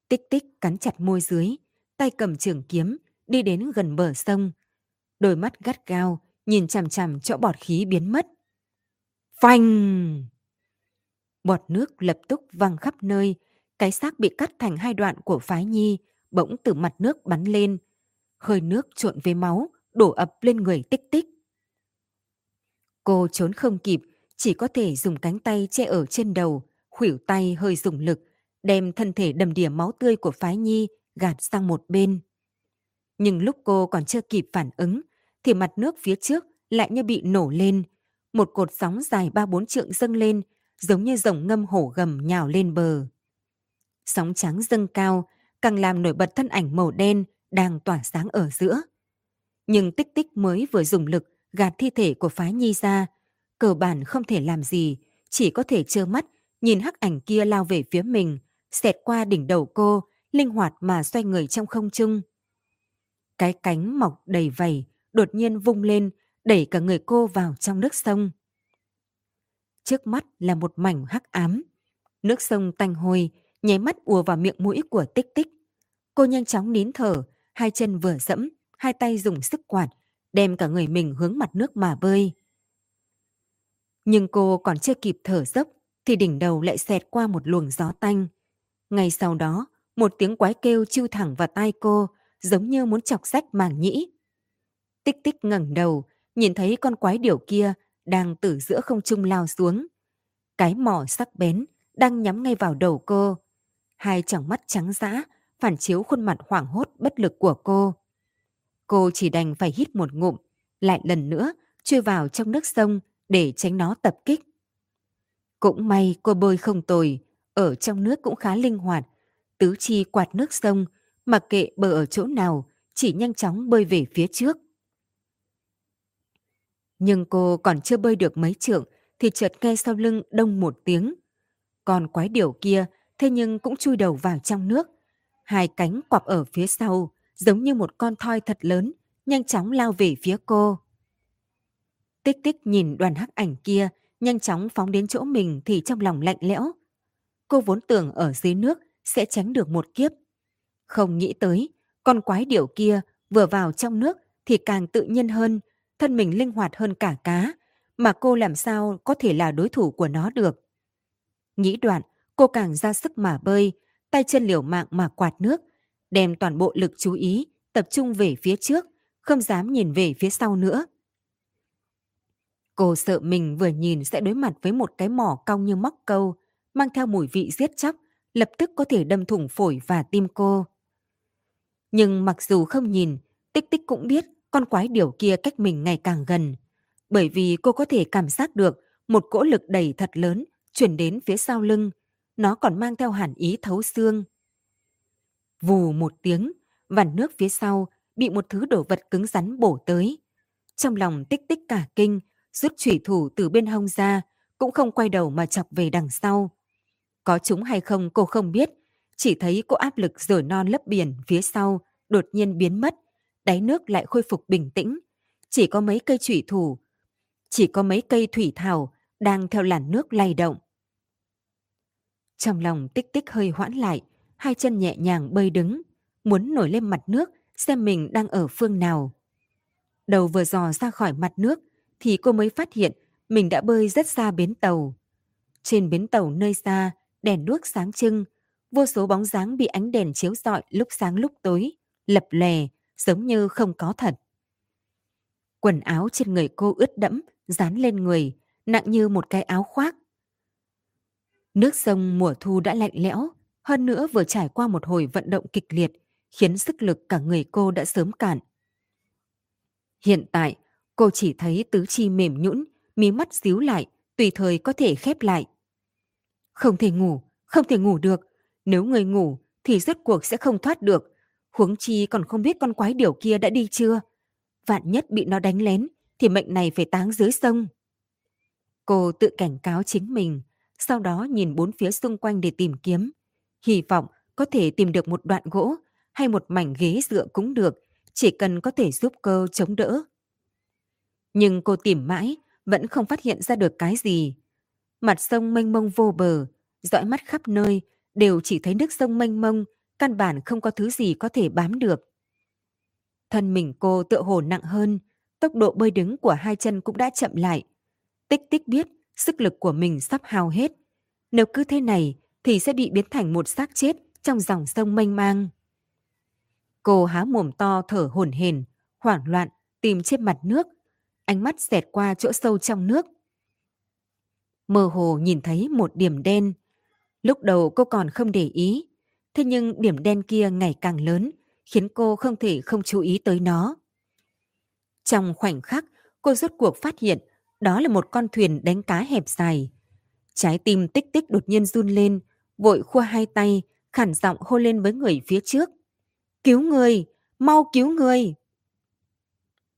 Tích tích cắn chặt môi dưới, tay cầm trường kiếm, đi đến gần bờ sông. Đôi mắt gắt gao, nhìn chằm chằm chỗ bọt khí biến mất. Phanh! Bọt nước lập tức văng khắp nơi, cái xác bị cắt thành hai đoạn của phái nhi, bỗng từ mặt nước bắn lên, hơi nước trộn với máu đổ ập lên người tích tích. Cô trốn không kịp, chỉ có thể dùng cánh tay che ở trên đầu, khuỷu tay hơi dùng lực, đem thân thể đầm đìa máu tươi của phái nhi gạt sang một bên. Nhưng lúc cô còn chưa kịp phản ứng, thì mặt nước phía trước lại như bị nổ lên. Một cột sóng dài ba bốn trượng dâng lên, giống như dòng ngâm hổ gầm nhào lên bờ. Sóng trắng dâng cao, càng làm nổi bật thân ảnh màu đen đang tỏa sáng ở giữa. Nhưng tích tích mới vừa dùng lực gạt thi thể của phái nhi ra, cơ bản không thể làm gì, chỉ có thể trơ mắt nhìn hắc ảnh kia lao về phía mình, xẹt qua đỉnh đầu cô, linh hoạt mà xoay người trong không trung. Cái cánh mọc đầy vảy, đột nhiên vung lên, đẩy cả người cô vào trong nước sông. Trước mắt là một mảnh hắc ám. Nước sông tanh hôi, nháy mắt ùa vào miệng mũi của tích tích. Cô nhanh chóng nín thở, hai chân vừa dẫm, hai tay dùng sức quạt, đem cả người mình hướng mặt nước mà bơi. Nhưng cô còn chưa kịp thở dốc, thì đỉnh đầu lại xẹt qua một luồng gió tanh. Ngay sau đó, một tiếng quái kêu chiêu thẳng vào tai cô, giống như muốn chọc rách màng nhĩ. Tích tích ngẩng đầu, nhìn thấy con quái điểu kia đang từ giữa không trung lao xuống. Cái mỏ sắc bén đang nhắm ngay vào đầu cô. Hai tròng mắt trắng dã phản chiếu khuôn mặt hoảng hốt bất lực của cô. Cô chỉ đành phải hít một ngụm, lại lần nữa chui vào trong nước sông để tránh nó tập kích. Cũng may cô bơi không tồi, ở trong nước cũng khá linh hoạt, tứ chi quạt nước sông, mặc kệ bờ ở chỗ nào, chỉ nhanh chóng bơi về phía trước. Nhưng cô còn chưa bơi được mấy trượng thì chợt nghe sau lưng đông một tiếng. Còn quái điểu kia thế nhưng cũng chui đầu vào trong nước. Hai cánh quặp ở phía sau, giống như một con thoi thật lớn, nhanh chóng lao về phía cô. Tích tích nhìn đoàn hắc ảnh kia, nhanh chóng phóng đến chỗ mình thì trong lòng lạnh lẽo. Cô vốn tưởng ở dưới nước sẽ tránh được một kiếp. Không nghĩ tới, con quái điểu kia vừa vào trong nước thì càng tự nhiên hơn, thân mình linh hoạt hơn cả cá, mà cô làm sao có thể là đối thủ của nó được. Nghĩ đoạn, cô càng ra sức mà bơi, tay chân liều mạng mà quạt nước, đem toàn bộ lực chú ý, tập trung về phía trước, không dám nhìn về phía sau nữa. Cô sợ mình vừa nhìn sẽ đối mặt với một cái mỏ cong như móc câu, mang theo mùi vị giết chóc, lập tức có thể đâm thủng phổi và tim cô. Nhưng mặc dù không nhìn, Tích Tích cũng biết con quái điểu kia cách mình ngày càng gần. Bởi vì cô có thể cảm giác được một cỗ lực đẩy thật lớn chuyển đến phía sau lưng. Nó còn mang theo hẳn ý thấu xương. Vù một tiếng, vằn nước phía sau bị một thứ đồ vật cứng rắn bổ tới. Trong lòng tích tích cả kinh, rút chủy thủ từ bên hông ra, cũng không quay đầu mà chọc về đằng sau. Có chúng hay không cô không biết, chỉ thấy cô áp lực rời non lấp biển phía sau đột nhiên biến mất, đáy nước lại khôi phục bình tĩnh. Chỉ có mấy cây thủy thủ, chỉ có mấy cây thủy thảo đang theo làn nước lay động. Trong lòng tích tích hơi hoãn lại, hai chân nhẹ nhàng bơi đứng, muốn nổi lên mặt nước xem mình đang ở phương nào. Đầu vừa dò ra khỏi mặt nước thì cô mới phát hiện mình đã bơi rất xa bến tàu. Trên bến tàu nơi xa, đèn đuốc sáng trưng, vô số bóng dáng bị ánh đèn chiếu rọi lúc sáng lúc tối, lập lè, giống như không có thật. Quần áo trên người cô ướt đẫm, dán lên người, nặng như một cái áo khoác. Nước sông mùa thu đã lạnh lẽo, hơn nữa vừa trải qua một hồi vận động kịch liệt, khiến sức lực cả người cô đã sớm cạn. Hiện tại, cô chỉ thấy tứ chi mềm nhũn, mí mắt díu lại, tùy thời có thể khép lại. Không thể ngủ, không thể ngủ được. Nếu người ngủ thì rốt cuộc sẽ không thoát được. Huống chi còn không biết con quái điểu kia đã đi chưa. Vạn nhất bị nó đánh lén thì mệnh này phải táng dưới sông. Cô tự cảnh cáo chính mình, sau đó nhìn bốn phía xung quanh để tìm kiếm. Hy vọng có thể tìm được một đoạn gỗ hay một mảnh ghế dựa cũng được, chỉ cần có thể giúp cô chống đỡ. Nhưng cô tìm mãi, vẫn không phát hiện ra được cái gì. Mặt sông mênh mông vô bờ, dõi mắt khắp nơi, đều chỉ thấy nước sông mênh mông, căn bản không có thứ gì có thể bám được. Thân mình cô tựa hồ nặng hơn, tốc độ bơi đứng của hai chân cũng đã chậm lại. Tích tích biết sức lực của mình sắp hao hết. Nếu cứ thế này thì sẽ bị biến thành một xác chết trong dòng sông mênh mang. Cô há mồm to thở hổn hển, hoảng loạn tìm trên mặt nước, ánh mắt xẹt qua chỗ sâu trong nước. Mơ hồ nhìn thấy một điểm đen. Lúc đầu cô còn không để ý, thế nhưng điểm đen kia ngày càng lớn, khiến cô không thể không chú ý tới nó. Trong khoảnh khắc, cô rốt cuộc phát hiện đó là một con thuyền đánh cá hẹp dài. Trái tim tích tích đột nhiên run lên, vội khua hai tay, khản giọng hô lên với người phía trước. Cứu người! Mau cứu người!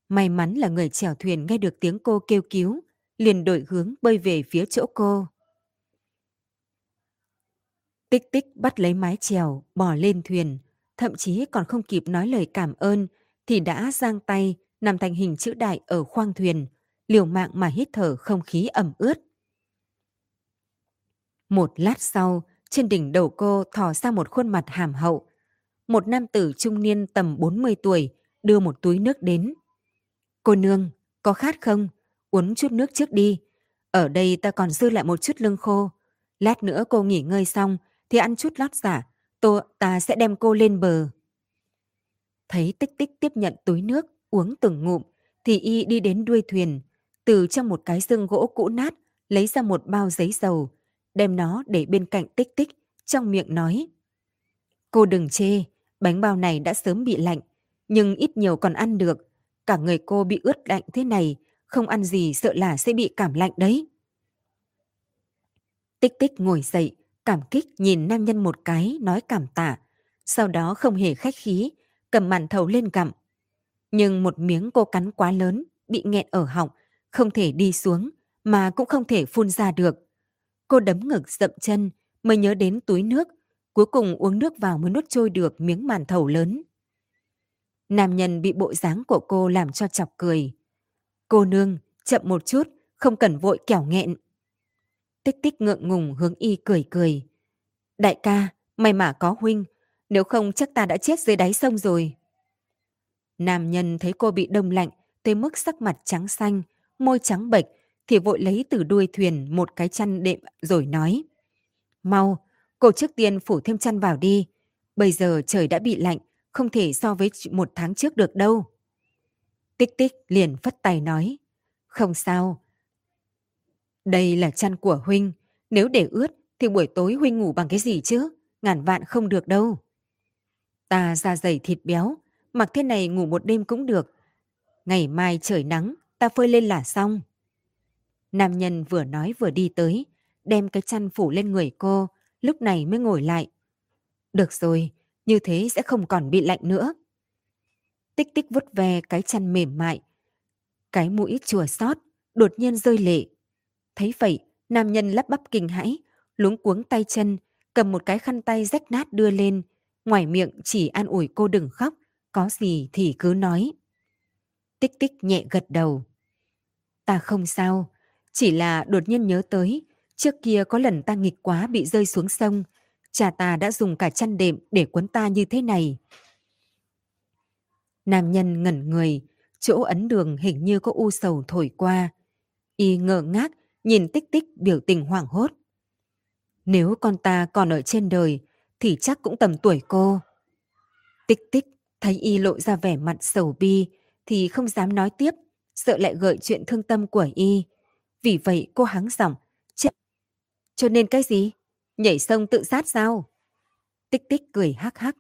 May mắn là người chèo thuyền nghe được tiếng cô kêu cứu, liền đổi hướng bơi về phía chỗ cô. Tích tích bắt lấy mái chèo, bỏ lên thuyền, thậm chí còn không kịp nói lời cảm ơn, thì đã giang tay, nằm thành hình chữ đại ở khoang thuyền, liều mạng mà hít thở không khí ẩm ướt. Một lát sau, trên đỉnh đầu cô thò ra một khuôn mặt hàm hậu. Một nam tử trung niên tầm 40 tuổi đưa một túi nước đến. Cô nương, có khát không? Uống chút nước trước đi. Ở đây ta còn dư lại một chút lưng khô. Lát nữa cô nghỉ ngơi xong thì ăn chút lót giả. Tô, ta sẽ đem cô lên bờ. Thấy tích tích tiếp nhận túi nước, uống từng ngụm, thì y đi đến đuôi thuyền, từ trong một cái xương gỗ cũ nát lấy ra một bao giấy dầu, đem nó để bên cạnh tích tích, trong miệng nói. Cô đừng chê, bánh bao này đã sớm bị lạnh, nhưng ít nhiều còn ăn được. Cả người cô bị ướt lạnh thế này, không ăn gì sợ là sẽ bị cảm lạnh đấy. Tích tích ngồi dậy, cảm kích nhìn nam nhân một cái, nói cảm tạ. Sau đó không hề khách khí, cầm màn thầu lên gặm. Nhưng một miếng cô cắn quá lớn, bị nghẹn ở họng, không thể đi xuống, mà cũng không thể phun ra được. Cô đấm ngực dậm chân, mới nhớ đến túi nước, cuối cùng uống nước vào mới nuốt trôi được miếng màn thầu lớn. Nam nhân bị bộ dáng của cô làm cho chọc cười. Cô nương, chậm một chút, không cần vội kẻo nghẹn. Tích tích ngượng ngùng hướng y cười cười. Đại ca, may mà có huynh, nếu không chắc ta đã chết dưới đáy sông rồi. Nam nhân thấy cô bị đông lạnh, tới mức sắc mặt trắng xanh, môi trắng bệch, thì vội lấy từ đuôi thuyền một cái chăn đệm rồi nói. Mau, cô trước tiên phủ thêm chăn vào đi. Bây giờ trời đã bị lạnh, không thể so với một tháng trước được đâu. Tích tích liền phất tay nói. Không sao. Đây là chăn của Huynh. Nếu để ướt thì buổi tối Huynh ngủ bằng cái gì chứ? Ngàn vạn không được đâu. Ta da dày thịt béo, mặc thế này ngủ một đêm cũng được. Ngày mai trời nắng, ta phơi lên là xong. Nam nhân vừa nói vừa đi tới, đem cái chăn phủ lên người cô, lúc này mới ngồi lại. Được rồi, như thế sẽ không còn bị lạnh nữa. Tích tích vút ve cái chăn mềm mại. Cái mũi chùa sót đột nhiên rơi lệ. Thấy vậy, nam nhân lắp bắp kinh hãi, luống cuống tay chân, cầm một cái khăn tay rách nát đưa lên, ngoài miệng chỉ an ủi cô đừng khóc, có gì thì cứ nói. Tích tích nhẹ gật đầu. Ta không sao, chỉ là đột nhiên nhớ tới, trước kia có lần ta nghịch quá bị rơi xuống sông, cha ta đã dùng cả chăn đệm để quấn ta như thế này. Nam nhân ngẩn người, chỗ ấn đường hình như có u sầu thổi qua. Y ngơ ngác, nhìn tích tích biểu tình hoảng hốt. Nếu con ta còn ở trên đời, thì chắc cũng tầm tuổi cô. Tích tích, thấy y lộ ra vẻ mặt sầu bi, thì không dám nói tiếp, sợ lại gợi chuyện thương tâm của y. Vì vậy cô hắng giọng, chết. Cho nên cái gì? Nhảy sông tự sát sao? Tích tích cười hắc hắc.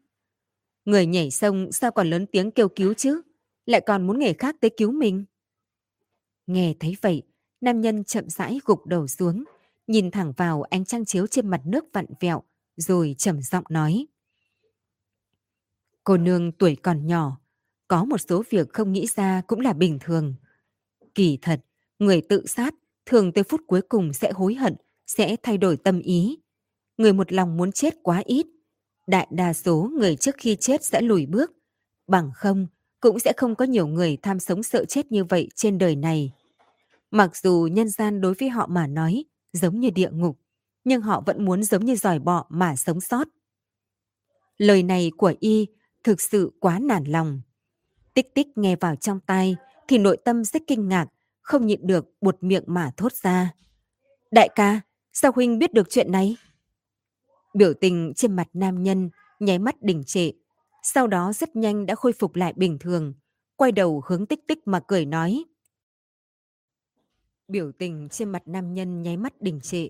Người nhảy sông sao còn lớn tiếng kêu cứu chứ? Lại còn muốn người khác tới cứu mình? Nghe thấy vậy, nam nhân chậm rãi gục đầu xuống, nhìn thẳng vào ánh trăng chiếu trên mặt nước vặn vẹo, rồi trầm giọng nói. Cô nương tuổi còn nhỏ, có một số việc không nghĩ ra cũng là bình thường. Kỳ thật, người tự sát thường tới phút cuối cùng sẽ hối hận, sẽ thay đổi tâm ý. Người một lòng muốn chết quá ít. Đại đa số người trước khi chết sẽ lùi bước. Bằng không, cũng sẽ không có nhiều người tham sống sợ chết như vậy trên đời này. Mặc dù nhân gian đối với họ mà nói giống như địa ngục, nhưng họ vẫn muốn giống như giỏi bọ mà sống sót. Lời này của y thực sự quá nản lòng. Tích tích nghe vào trong tai thì nội tâm rất kinh ngạc, không nhịn được buột miệng mà thốt ra. Đại ca, sao huynh biết được chuyện này? Biểu tình trên mặt nam nhân nháy mắt đình trệ, sau đó rất nhanh đã khôi phục lại bình thường, quay đầu hướng tích tích mà cười nói. Biểu tình trên mặt nam nhân nháy mắt đình trệ,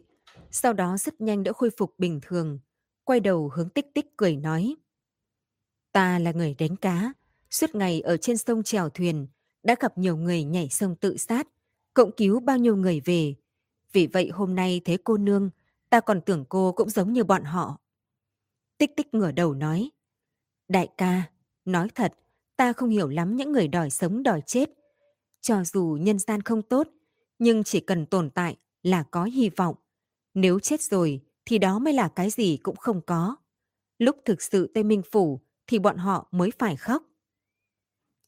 sau đó rất nhanh đã khôi phục bình thường, quay đầu hướng tích tích cười nói. Ta là người đánh cá, suốt ngày ở trên sông chèo thuyền, đã gặp nhiều người nhảy sông tự sát, cộng cứu bao nhiêu người về. Vì vậy hôm nay thấy cô nương, ta còn tưởng cô cũng giống như bọn họ. Tích tích ngửa đầu nói. Đại ca, nói thật, ta không hiểu lắm những người đòi sống đòi chết. Cho dù nhân gian không tốt, nhưng chỉ cần tồn tại là có hy vọng. Nếu chết rồi thì đó mới là cái gì cũng không có. Lúc thực sự Tây Minh Phủ thì bọn họ mới phải khóc.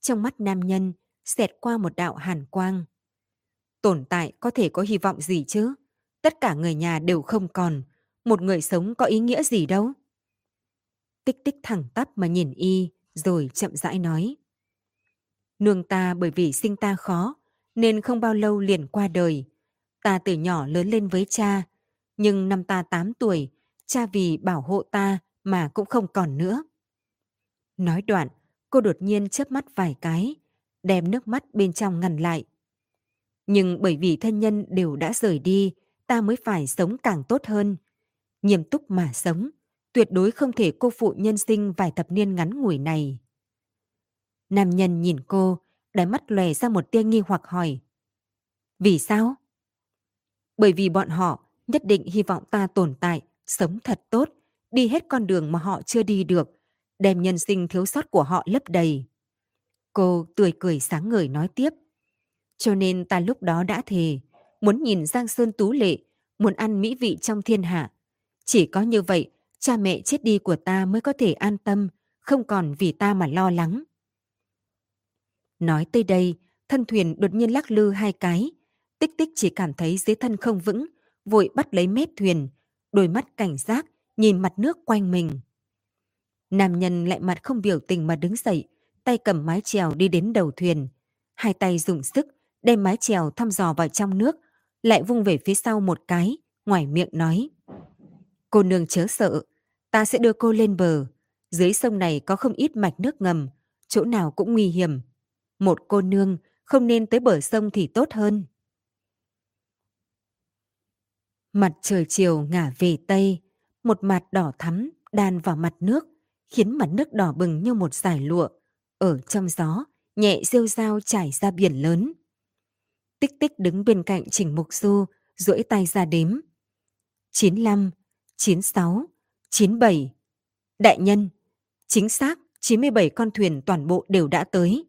Trong mắt nam nhân xẹt qua một đạo hàn quang. Tồn tại có thể có hy vọng gì chứ? Tất cả người nhà đều không còn. Một người sống có ý nghĩa gì đâu? Tích tích thẳng tắp mà nhìn y, rồi chậm rãi nói. Nương ta bởi vì sinh ta khó, nên không bao lâu liền qua đời. Ta từ nhỏ lớn lên với cha, nhưng năm ta 8 tuổi, cha vì bảo hộ ta mà cũng không còn nữa. Nói đoạn, cô đột nhiên chớp mắt vài cái, đem nước mắt bên trong ngăn lại. Nhưng bởi vì thân nhân đều đã rời đi, ta mới phải sống càng tốt hơn. Nghiêm túc mà sống, tuyệt đối không thể cô phụ nhân sinh vài thập niên ngắn ngủi này. Nam nhân nhìn cô, đáy mắt lòe ra một tia nghi hoặc hỏi. Vì sao? Bởi vì bọn họ nhất định hy vọng ta tồn tại, sống thật tốt, đi hết con đường mà họ chưa đi được, đem nhân sinh thiếu sót của họ lấp đầy. Cô tươi cười sáng ngời nói tiếp. Cho nên ta lúc đó đã thề, muốn nhìn Giang Sơn tú lệ, muốn ăn mỹ vị trong thiên hạ. Chỉ có như vậy, cha mẹ chết đi của ta mới có thể an tâm, không còn vì ta mà lo lắng. Nói tới đây, thân thuyền đột nhiên lắc lư hai cái. Tích tích chỉ cảm thấy dưới thân không vững, vội bắt lấy mép thuyền, đôi mắt cảnh giác, nhìn mặt nước quanh mình. Nam nhân lại mặt không biểu tình mà đứng dậy, tay cầm mái chèo đi đến đầu thuyền. Hai tay dùng sức, đem mái chèo thăm dò vào trong nước, lại vung về phía sau một cái, ngoài miệng nói. Cô nương chớ sợ, ta sẽ đưa cô lên bờ. Dưới sông này có không ít mạch nước ngầm, chỗ nào cũng nguy hiểm. Một cô nương không nên tới bờ sông thì tốt hơn. Mặt trời chiều ngả về tây, một mặt đỏ thắm đan vào mặt nước, khiến mặt nước đỏ bừng như một dải lụa. Ở trong gió, nhẹ rêu rao trải ra biển lớn. Tích tích đứng bên cạnh Trình Mục Du, duỗi tay ra đếm. 95, 96, 97. Đại nhân, chính xác 97 con thuyền toàn bộ đều đã tới.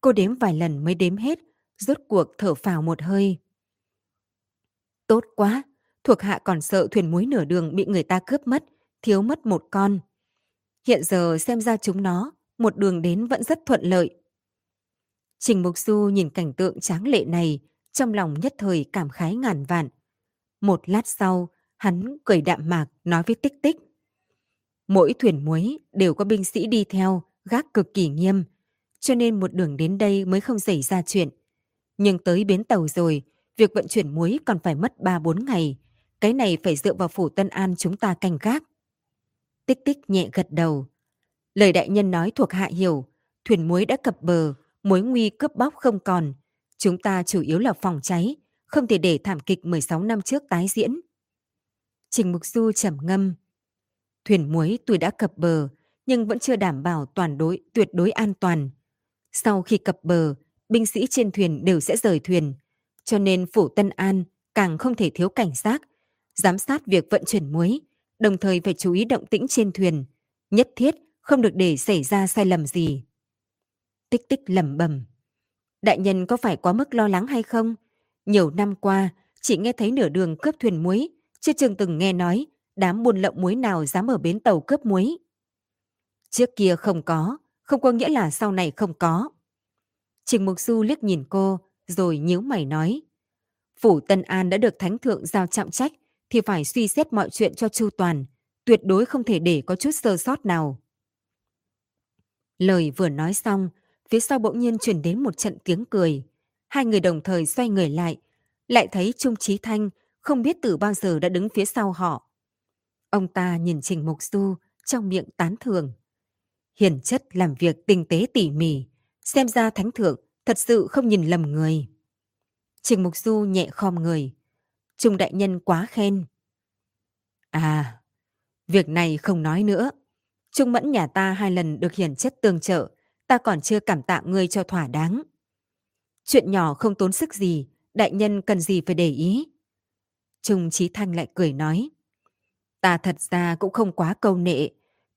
Cô đếm vài lần mới đếm hết, rốt cuộc thở phào một hơi. Tốt quá, thuộc hạ còn sợ thuyền muối nửa đường bị người ta cướp mất, thiếu mất một con. Hiện giờ xem ra chúng nó, một đường đến vẫn rất thuận lợi. Trình Mục Du nhìn cảnh tượng tráng lệ này, trong lòng nhất thời cảm khái ngàn vạn. Một lát sau, hắn cười đạm mạc nói với Tích Tích. Mỗi thuyền muối đều có binh sĩ đi theo, gác cực kỳ nghiêm, cho nên một đường đến đây mới không xảy ra chuyện. Nhưng tới bến tàu rồi, việc vận chuyển muối còn phải mất 3-4 ngày. Cái này phải dựa vào phủ Tân An chúng ta canh gác. Tích tích nhẹ gật đầu. Lời đại nhân nói thuộc hạ hiểu, thuyền muối đã cập bờ, mối nguy cướp bóc không còn. Chúng ta chủ yếu là phòng cháy, không thể để thảm kịch 16 năm trước tái diễn. Trình Mục Du trầm ngâm. Thuyền muối tuy đã cập bờ, nhưng vẫn chưa đảm bảo toàn đối tuyệt đối an toàn. Sau khi cập bờ, binh sĩ trên thuyền đều sẽ rời thuyền, cho nên phủ Tân An càng không thể thiếu cảnh giác, giám sát việc vận chuyển muối, đồng thời phải chú ý động tĩnh trên thuyền, nhất thiết không được để xảy ra sai lầm gì. Tích tích lẩm bẩm. Đại nhân có phải quá mức lo lắng hay không? Nhiều năm qua, chỉ nghe thấy nửa đường cướp thuyền muối, chưa chừng từng nghe nói đám buôn lậu muối nào dám ở bến tàu cướp muối. Trước kia không có, không có nghĩa là sau này không có. Trình Mục Du liếc nhìn cô, rồi nhíu mày nói. Phủ Tân An đã được Thánh Thượng giao trọng trách, thì phải suy xét mọi chuyện cho chu toàn, tuyệt đối không thể để có chút sơ sót nào. Lời vừa nói xong, phía sau bỗng nhiên truyền đến một trận tiếng cười. Hai người đồng thời xoay người lại, lại thấy Trung Trí Thanh không biết từ bao giờ đã đứng phía sau họ. Ông ta nhìn Trình Mục Du trong miệng tán thường. Hiền chất làm việc tinh tế tỉ mỉ, xem ra thánh thượng thật sự không nhìn lầm người. Trình Mục Du nhẹ khom người. Trung đại nhân quá khen. À, việc này không nói nữa. Trung mẫn nhà ta hai lần được hiển chất tương trợ, ta còn chưa cảm tạ ngươi cho thỏa đáng. Chuyện nhỏ không tốn sức gì, đại nhân cần gì phải để ý. Trung Trí Thanh lại cười nói. Ta thật ra cũng không quá câu nệ,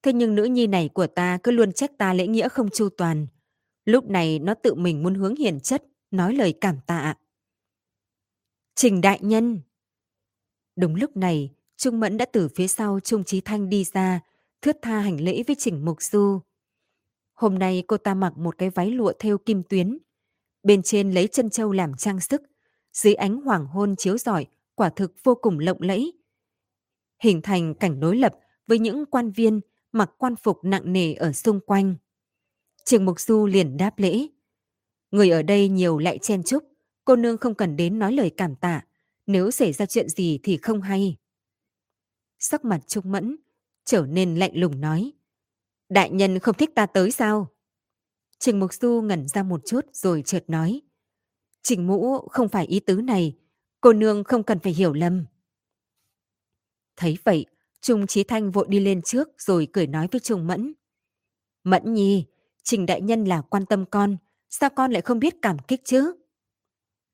thế nhưng nữ nhi này của ta cứ luôn trách ta lễ nghĩa không chu toàn. Lúc này nó tự mình muốn hướng hiền chất, nói lời cảm tạ. Trình đại nhân! Đúng lúc này, Trung Mẫn đã từ phía sau Trung Trí Thanh đi ra, thướt tha hành lễ với Trình Mục Du. Hôm nay cô ta mặc một cái váy lụa theo kim tuyến. Bên trên lấy chân châu làm trang sức, dưới ánh hoàng hôn chiếu rọi, quả thực vô cùng lộng lẫy. Hình thành cảnh đối lập với những quan viên mặc quan phục nặng nề ở xung quanh. Trường Mục Du liền đáp lễ. Người ở đây nhiều lại chen chúc, cô nương không cần đến nói lời cảm tạ, nếu xảy ra chuyện gì thì không hay. Sắc mặt Trung Mẫn trở nên lạnh lùng nói. Đại nhân không thích ta tới sao? Trình Mục Du ngẩn ra một chút rồi chợt nói. Trình Mũ không phải ý tứ này, cô nương không cần phải hiểu lầm. Thấy vậy, Trung Trí Thanh vội đi lên trước rồi cười nói với Trung Mẫn. Mẫn nhi, Trình Đại Nhân là quan tâm con, sao con lại không biết cảm kích chứ?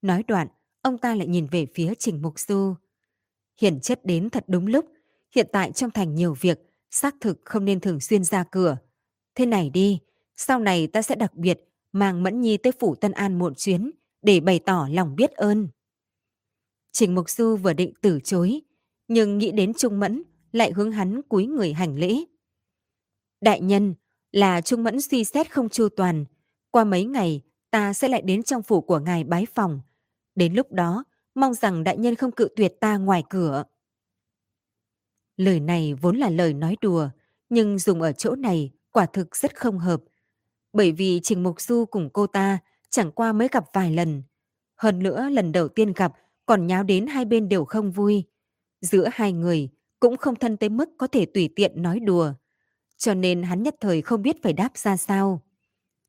Nói đoạn, ông ta lại nhìn về phía Trình Mục Du. Hiển chất đến thật đúng lúc, hiện tại trong thành nhiều việc, xác thực không nên thường xuyên ra cửa. Thế này đi, sau này ta sẽ đặc biệt mang Mẫn Nhi tới phủ Tân An một chuyến để bày tỏ lòng biết ơn. Trình Mục Du vừa định từ chối, nhưng nghĩ đến Trung Mẫn lại hướng hắn cúi người hành lễ. Đại nhân, là Trung Mẫn suy xét không chu toàn. Qua mấy ngày, ta sẽ lại đến trong phủ của ngài bái phòng. Đến lúc đó, mong rằng đại nhân không cự tuyệt ta ngoài cửa. Lời này vốn là lời nói đùa, nhưng dùng ở chỗ này quả thực rất không hợp. Bởi vì Trình Mục Du cùng cô ta chẳng qua mới gặp vài lần. Hơn nữa lần đầu tiên gặp còn nháo đến hai bên đều không vui. Giữa hai người cũng không thân tới mức có thể tùy tiện nói đùa. Cho nên hắn nhất thời không biết phải đáp ra sao.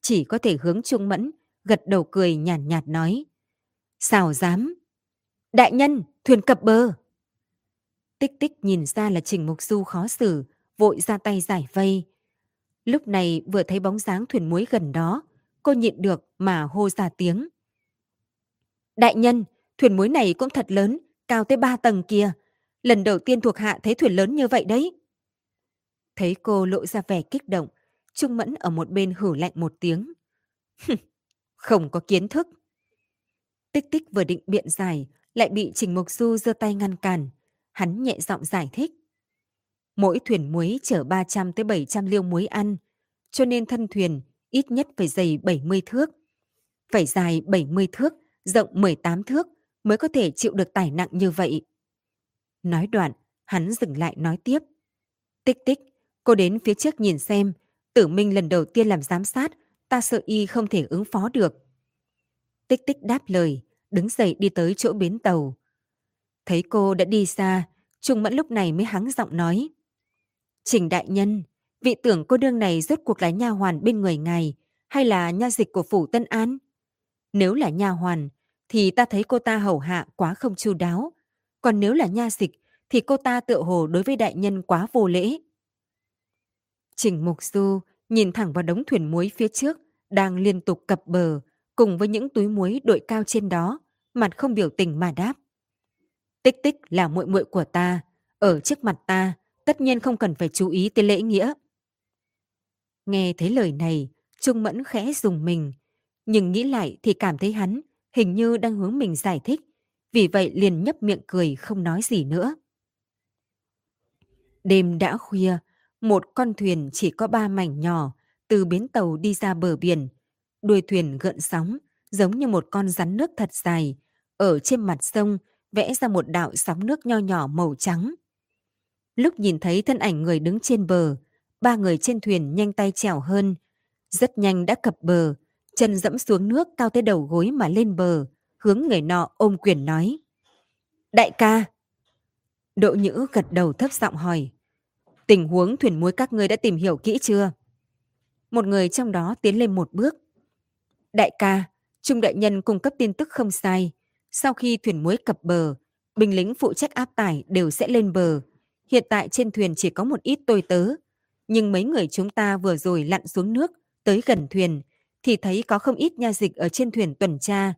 Chỉ có thể hướng Trung Mẫn, gật đầu cười nhàn nhạt, nhạt nói xào dám? Đại nhân, thuyền cập bờ. Tích tích nhìn ra là Trình Mục Du khó xử, vội ra tay giải vây. Lúc này vừa thấy bóng dáng thuyền muối gần đó, cô nhịn được mà hô ra tiếng. Đại nhân, thuyền muối này cũng thật lớn, cao tới ba tầng kia. Lần đầu tiên thuộc hạ thấy thuyền lớn như vậy đấy. Thấy cô lộ ra vẻ kích động, Trung Mẫn ở một bên hử lạnh một tiếng. Không có kiến thức. Tích tích vừa định biện giải, lại bị Trình Mục Du giơ tay ngăn cản. Hắn nhẹ giọng giải thích. Mỗi thuyền muối chở 300 tới 700 liêu muối ăn, cho nên thân thuyền ít nhất phải dày 70 thước. Phải dài 70 thước, rộng 18 thước mới có thể chịu được tải nặng như vậy. Nói đoạn, hắn dừng lại nói tiếp. Tích tích, cô đến phía trước nhìn xem, tử minh lần đầu tiên làm giám sát, ta sợ y không thể ứng phó được. Tích tích đáp lời, đứng dậy đi tới chỗ bến tàu. Thấy cô đã đi xa, Trung Mẫn lúc này mới hắng giọng nói. Trình đại nhân, vị tưởng cô đương này rốt cuộc là nha hoàn bên người ngài hay là nha dịch của phủ Tân An? Nếu là nha hoàn, thì ta thấy cô ta hầu hạ quá không chu đáo. Còn nếu là nha dịch, thì cô ta tựa hồ đối với đại nhân quá vô lễ. Trình Mục Du nhìn thẳng vào đống thuyền muối phía trước, đang liên tục cập bờ, cùng với những túi muối đội cao trên đó, mặt không biểu tình mà đáp. Tích tích là muội muội của ta, ở trước mặt ta, tất nhiên không cần phải chú ý tới lễ nghĩa. Nghe thấy lời này, Trung Mẫn khẽ dùng mình, nhưng nghĩ lại thì cảm thấy hắn hình như đang hướng mình giải thích, vì vậy liền nhấp miệng cười không nói gì nữa. Đêm đã khuya, một con thuyền chỉ có ba mảnh nhỏ từ bến tàu đi ra bờ biển. Đuôi thuyền gợn sóng, giống như một con rắn nước thật dài, ở trên mặt sông vẽ ra một đạo sóng nước nho nhỏ màu trắng. Lúc nhìn thấy thân ảnh người đứng trên bờ, ba người trên thuyền nhanh tay trèo hơn. Rất nhanh đã cập bờ, chân dẫm xuống nước cao tới đầu gối mà lên bờ, hướng người nọ ôm quyền nói. Đại ca! Độ Nhữ gật đầu thấp giọng hỏi. Tình huống thuyền muối các ngươi đã tìm hiểu kỹ chưa? Một người trong đó tiến lên một bước. Đại ca, Trung đại nhân cung cấp tin tức không sai. Sau khi thuyền muối cập bờ, binh lính phụ trách áp tải đều sẽ lên bờ. Hiện tại trên thuyền chỉ có một ít tôi tớ. Nhưng mấy người chúng ta vừa rồi lặn xuống nước, tới gần thuyền, thì thấy có không ít nha dịch ở trên thuyền tuần tra.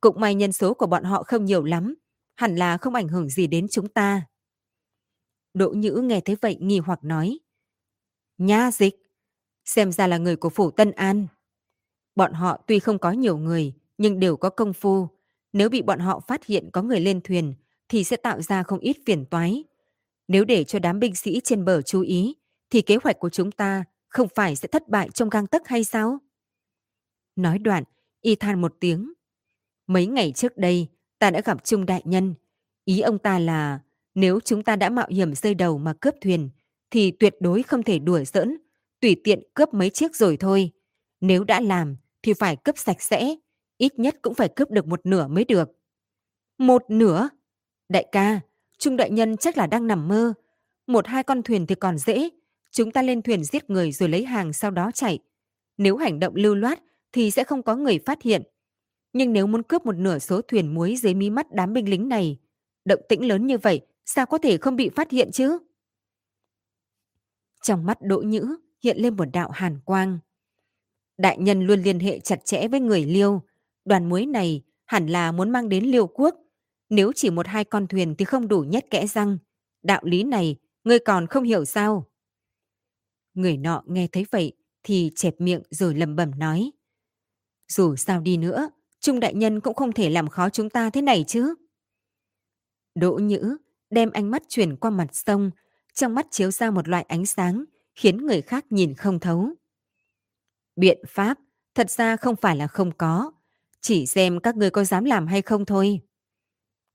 Cũng may nhân số của bọn họ không nhiều lắm, hẳn là không ảnh hưởng gì đến chúng ta. Đỗ Nhữ nghe thấy vậy nghi hoặc nói. Nha dịch, xem ra là người của phủ Tân An. Bọn họ tuy không có nhiều người, nhưng đều có công phu. Nếu bị bọn họ phát hiện có người lên thuyền, thì sẽ tạo ra không ít phiền toái. Nếu để cho đám binh sĩ trên bờ chú ý, thì kế hoạch của chúng ta không phải sẽ thất bại trong gang tấc hay sao? Nói đoạn, y than một tiếng. Mấy ngày trước đây, ta đã gặp Trung Đại Nhân. Ý ông ta là nếu chúng ta đã mạo hiểm rơi đầu mà cướp thuyền, thì tuyệt đối không thể đùa giỡn, tùy tiện cướp mấy chiếc rồi thôi. Nếu đã làm, thì phải cướp sạch sẽ, ít nhất cũng phải cướp được một nửa mới được. Một nửa? Đại ca, Trung đại nhân chắc là đang nằm mơ. Một hai con thuyền thì còn dễ. Chúng ta lên thuyền giết người rồi lấy hàng sau đó chạy. Nếu hành động lưu loát thì sẽ không có người phát hiện. Nhưng nếu muốn cướp một nửa số thuyền muối dưới mí mắt đám binh lính này, động tĩnh lớn như vậy sao có thể không bị phát hiện chứ? Trong mắt Đỗ Nhữ hiện lên một đạo hàn quang. Đại nhân luôn liên hệ chặt chẽ với người Liêu. Đoàn muối này hẳn là muốn mang đến Liêu quốc. Nếu chỉ một hai con thuyền thì không đủ nhét kẽ răng. Đạo lý này, ngươi còn không hiểu sao? Người nọ nghe thấy vậy thì chẹp miệng rồi lầm bẩm nói. Dù sao đi nữa, Trung đại nhân cũng không thể làm khó chúng ta thế này chứ. Đỗ Nhữ đem ánh mắt chuyển qua mặt sông, trong mắt chiếu ra một loại ánh sáng, khiến người khác nhìn không thấu. Biện pháp, thật ra không phải là không có, chỉ xem các ngươi có dám làm hay không thôi.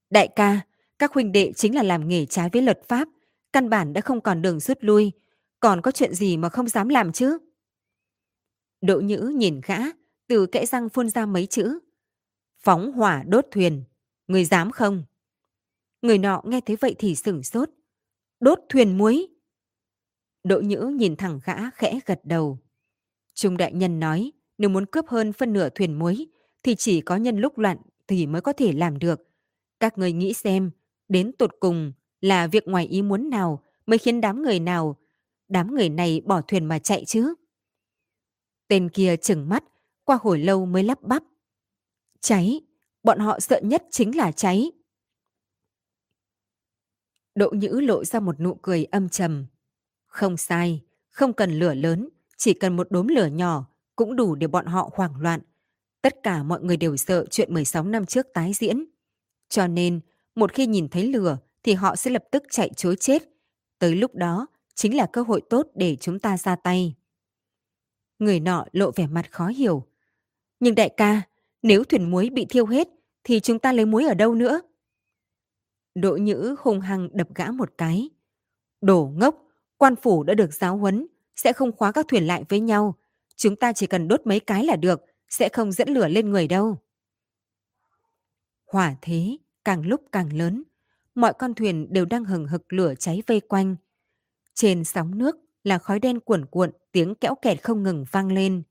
Đại ca, các huynh đệ chính là làm nghề trái với luật pháp, căn bản đã không còn đường rút lui, còn có chuyện gì mà không dám làm chứ? Đỗ Nhữ nhìn gã, từ kẽ răng phun ra mấy chữ. Phóng hỏa đốt thuyền, người dám không? Người nọ nghe thấy vậy thì sửng sốt. Đốt thuyền muối. Đỗ Nhữ nhìn thẳng gã khẽ gật đầu. Trung đại nhân nói, nếu muốn cướp hơn phân nửa thuyền muối, thì chỉ có nhân lúc loạn thì mới có thể làm được. Các người nghĩ xem, đến tột cùng là việc ngoài ý muốn nào mới khiến đám người nào, đám người này bỏ thuyền mà chạy chứ? Tên kia chừng mắt, qua hồi lâu mới lắp bắp. Cháy, bọn họ sợ nhất chính là cháy. Đỗ Nhữ lộ ra một nụ cười âm trầm. Không sai, không cần lửa lớn, chỉ cần một đốm lửa nhỏ cũng đủ để bọn họ hoảng loạn. Tất cả mọi người đều sợ chuyện 16 năm trước tái diễn. Cho nên, một khi nhìn thấy lửa thì họ sẽ lập tức chạy chối chết. Tới lúc đó, chính là cơ hội tốt để chúng ta ra tay. Người nọ lộ vẻ mặt khó hiểu. Nhưng đại ca, nếu thuyền muối bị thiêu hết, thì chúng ta lấy muối ở đâu nữa? Đỗ Nhữ hung hăng đập gã một cái. Đổ ngốc, quan phủ đã được giáo huấn, sẽ không khóa các thuyền lại với nhau. Chúng ta chỉ cần đốt mấy cái là được, sẽ không dẫn lửa lên người đâu. Hỏa thế càng lúc càng lớn, mọi con thuyền đều đang hừng hực lửa cháy vây quanh. Trên sóng nước là khói đen cuộn cuộn, tiếng kẽo kẹt không ngừng vang lên.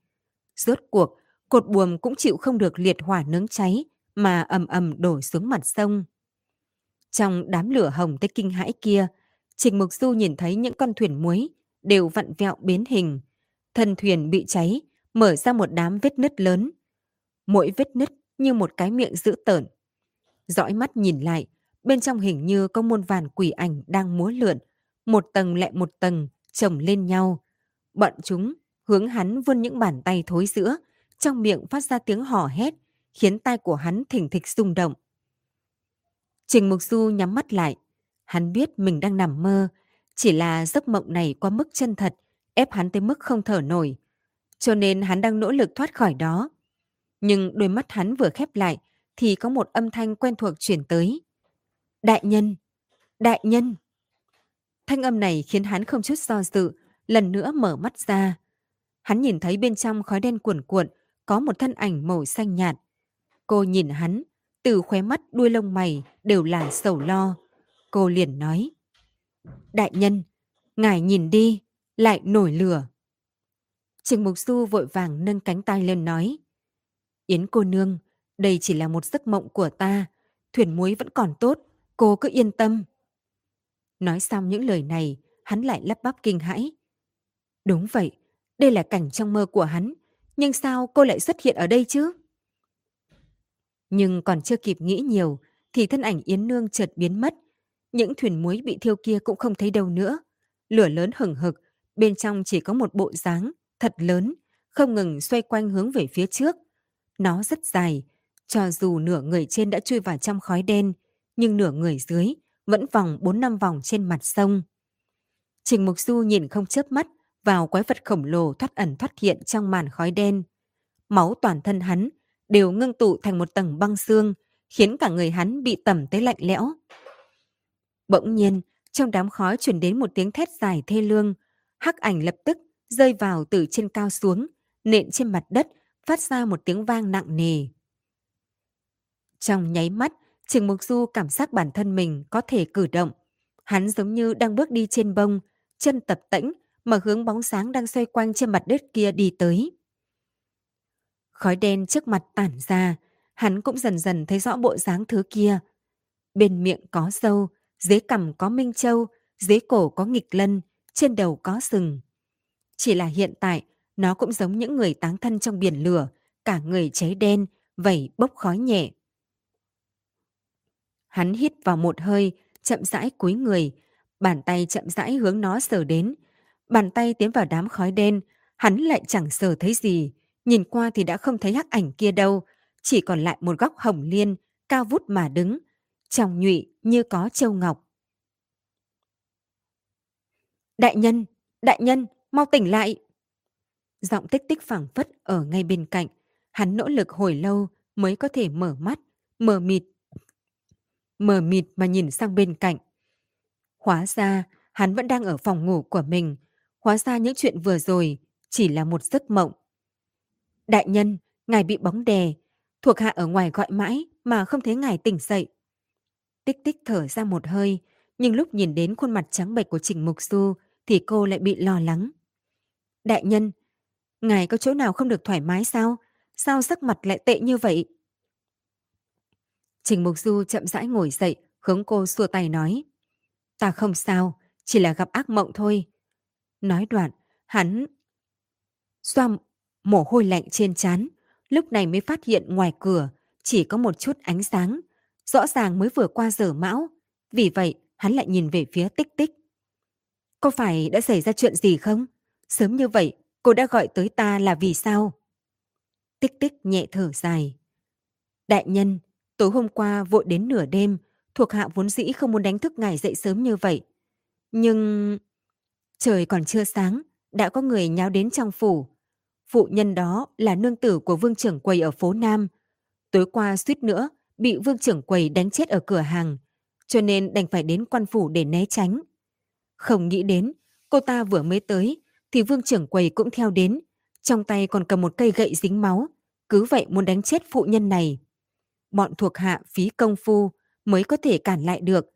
Rốt cuộc, cột buồm cũng chịu không được liệt hỏa nướng cháy mà ầm ầm đổ xuống mặt sông. Trong đám lửa hồng tới kinh hãi kia, Trình Mục Du nhìn thấy những con thuyền muối đều vặn vẹo biến hình. Thân thuyền bị cháy, mở ra một đám vết nứt lớn. Mỗi vết nứt như một cái miệng dữ tợn. Dõi mắt nhìn lại, bên trong hình như có muôn vàn quỷ ảnh đang múa lượn, một tầng lại một tầng, chồng lên nhau. Bọn chúng hướng hắn vươn những bàn tay thối giữa, trong miệng phát ra tiếng hò hét, khiến tai của hắn thỉnh thịch rung động. Trình Mục Du nhắm mắt lại. Hắn biết mình đang nằm mơ, chỉ là giấc mộng này quá mức chân thật, ép hắn tới mức không thở nổi. Cho nên hắn đang nỗ lực thoát khỏi đó. Nhưng đôi mắt hắn vừa khép lại thì có một âm thanh quen thuộc chuyển tới. Đại nhân! Đại nhân! Thanh âm này khiến hắn không chút do dự, lần nữa mở mắt ra. Hắn nhìn thấy bên trong khói đen cuồn cuộn có một thân ảnh màu xanh nhạt. Cô nhìn hắn, từ khóe mắt đuôi lông mày đều là sầu lo. Cô liền nói. Đại nhân, ngài nhìn đi, lại nổi lửa. Trình Mục Du vội vàng nâng cánh tay lên nói. Yến cô nương, đây chỉ là một giấc mộng của ta. Thuyền muối vẫn còn tốt, cô cứ yên tâm. Nói xong những lời này, hắn lại lắp bắp kinh hãi. Đúng vậy, đây là cảnh trong mơ của hắn. Nhưng sao cô lại xuất hiện ở đây chứ? Nhưng còn chưa kịp nghĩ nhiều, thì thân ảnh Yến Nương chợt biến mất. Những thuyền muối bị thiêu kia cũng không thấy đâu nữa. Lửa lớn hừng hực, bên trong chỉ có một bộ dáng thật lớn, không ngừng xoay quanh hướng về phía trước. Nó rất dài, cho dù nửa người trên đã chui vào trong khói đen, nhưng nửa người dưới vẫn vòng 4 năm vòng trên mặt sông. Trình Mục Du nhìn không chớp mắt vào quái vật khổng lồ thoát ẩn thoát hiện trong màn khói đen. Máu toàn thân hắn đều ngưng tụ thành một tầng băng xương, khiến cả người hắn bị tẩm tới lạnh lẽo. Bỗng nhiên, trong đám khói truyền đến một tiếng thét dài thê lương, hắc ảnh lập tức rơi vào từ trên cao xuống, nện trên mặt đất, phát ra một tiếng vang nặng nề. Trong nháy mắt, Trình Mục Du cảm giác bản thân mình có thể cử động. Hắn giống như đang bước đi trên bông, chân tập tễnh mà hướng bóng sáng đang xoay quanh trên mặt đất kia đi tới. Khói đen trước mặt tản ra, hắn cũng dần dần thấy rõ bộ dáng thứ kia. Bên miệng có sâu dưới cằm có minh châu, dưới cổ có nghịch lân, trên đầu có sừng. Chỉ là hiện tại, nó cũng giống những người táng thân trong biển lửa, cả người cháy đen, vẩy bốc khói nhẹ. Hắn hít vào một hơi, chậm rãi cúi người, bàn tay chậm rãi hướng nó sờ đến. Bàn tay tiến vào đám khói đen, hắn lại chẳng sờ thấy gì, Nhìn qua thì đã không thấy hắc ảnh kia đâu, chỉ còn lại một góc hồng liên, cao vút mà đứng, trong nhụy như có châu ngọc. Đại nhân, đại nhân, mau tỉnh lại. Giọng tích tích phảng phất ở ngay bên cạnh. Hắn nỗ lực hồi lâu mới có thể mở mắt, mờ mịt. Mờ mịt mà nhìn sang bên cạnh. Hóa ra, hắn vẫn đang ở phòng ngủ của mình. Hóa ra những chuyện vừa rồi chỉ là một giấc mộng. Đại nhân, ngài bị bóng đè. Thuộc hạ ở ngoài gọi mãi mà không thấy ngài tỉnh dậy. Tích tích thở ra một hơi, nhưng lúc nhìn đến khuôn mặt trắng bệch của Trình Mục Du thì cô lại bị lo lắng. Đại nhân, ngài có chỗ nào không được thoải mái sao? Sao sắc mặt lại tệ như vậy? Trình Mục Du chậm rãi ngồi dậy, hướng cô xua tay nói. Ta không sao, chỉ là gặp ác mộng thôi. Nói đoạn, hắn xoa mồ hôi lạnh trên trán, lúc này mới phát hiện ngoài cửa chỉ có một chút ánh sáng, rõ ràng mới vừa qua giờ mão, vì vậy hắn lại nhìn về phía tích tích. Có phải đã xảy ra chuyện gì không? Sớm như vậy, cô đã gọi tới ta là vì sao? Tích tích nhẹ thở dài. Đại nhân, tối hôm qua vội đến nửa đêm, thuộc hạ vốn dĩ không muốn đánh thức ngài dậy sớm như vậy. Nhưng... Trời còn chưa sáng, đã có người nháo đến trong phủ. Phụ nhân đó là nương tử của vương trưởng quầy ở phố Nam. Tối qua suýt nữa, bị vương trưởng quầy đánh chết ở cửa hàng, cho nên đành phải đến quan phủ để né tránh. Không nghĩ đến, cô ta vừa mới tới, thì vương trưởng quầy cũng theo đến, trong tay còn cầm một cây gậy dính máu, cứ vậy muốn đánh chết phụ nhân này. Bọn thuộc hạ phí công phu mới có thể cản lại được.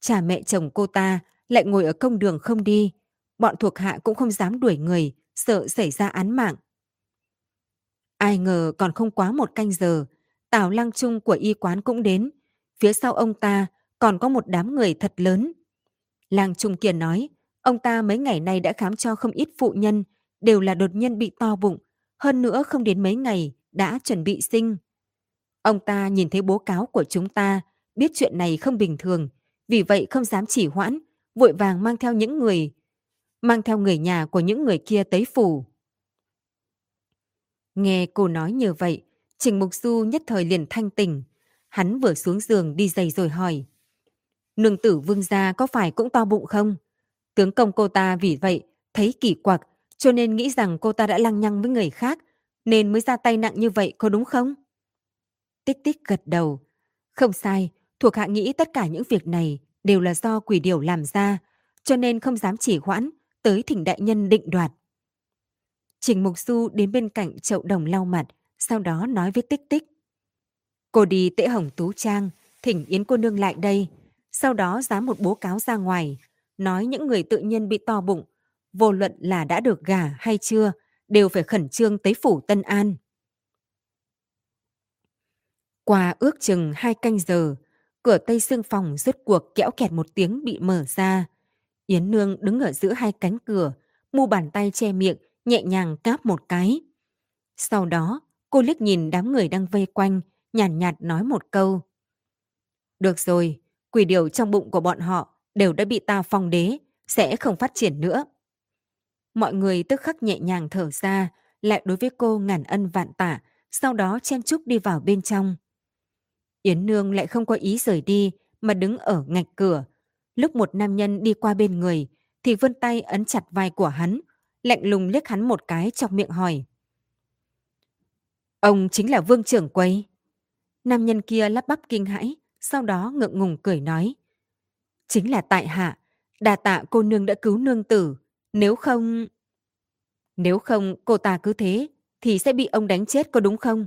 Cha mẹ chồng cô ta lại ngồi ở công đường không đi, bọn thuộc hạ cũng không dám đuổi người, sợ xảy ra án mạng. Ai ngờ còn không quá một canh giờ, Tào Lăng Trung của y quán cũng đến. Phía sau ông ta còn có một đám người thật lớn. Lăng Trung kiền nói, ông ta mấy ngày nay đã khám cho không ít phụ nhân, đều là đột nhiên bị to bụng, hơn nữa không đến mấy ngày đã chuẩn bị sinh. Ông ta nhìn thấy bố cáo của chúng ta, biết chuyện này không bình thường, vì vậy không dám chỉ hoãn, vội vàng mang theo những người, mang theo người nhà của những người kia tới phủ. Nghe cô nói như vậy, Trình Mục Du nhất thời liền thanh tỉnh. Hắn vừa xuống giường đi giày rồi hỏi. Nương tử vương gia có phải cũng to bụng không? Tướng công cô ta vì vậy thấy kỳ quặc cho nên nghĩ rằng cô ta đã lăng nhăng với người khác nên mới ra tay nặng như vậy có đúng không? Tích tích gật đầu. Không sai, thuộc hạ nghĩ tất cả những việc này đều là do quỷ điều làm ra cho nên không dám chỉ hoãn tới thỉnh đại nhân định đoạt. Trình Mục Du đến bên cạnh chậu đồng lau mặt, sau đó nói với Tích Tích. Cô đi tễ hồng tú trang, thỉnh Yến cô nương lại đây, sau đó dám một bố cáo ra ngoài, nói những người tự nhiên bị to bụng, vô luận là đã được gả hay chưa, đều phải khẩn trương tới phủ Tân An. Qua ước chừng hai canh giờ, cửa tây xương phòng rốt cuộc kẽo kẹt một tiếng bị mở ra. Yến Nương đứng ở giữa hai cánh cửa, mu bàn tay che miệng, nhẹ nhàng cáp một cái. Sau đó, cô liếc nhìn đám người đang vây quanh, nhàn nhạt, nhạt nói một câu. Được rồi, quỷ điều trong bụng của bọn họ đều đã bị ta phong đế, sẽ không phát triển nữa. Mọi người tức khắc nhẹ nhàng thở ra, lại đối với cô ngàn ân vạn tả, sau đó chen chúc đi vào bên trong. Yến Nương lại không có ý rời đi, mà đứng ở ngạch cửa. Lúc một nam nhân đi qua bên người, thì vươn tay ấn chặt vai của hắn, lạnh lùng liếc hắn một cái trong miệng hỏi. Ông chính là vương trưởng quầy. Nam nhân kia lắp bắp kinh hãi, sau đó ngượng ngùng cười nói. Chính là tại hạ, đà tạ cô nương đã cứu nương tử, nếu không... Nếu không cô ta cứ thế, thì sẽ bị ông đánh chết có đúng không?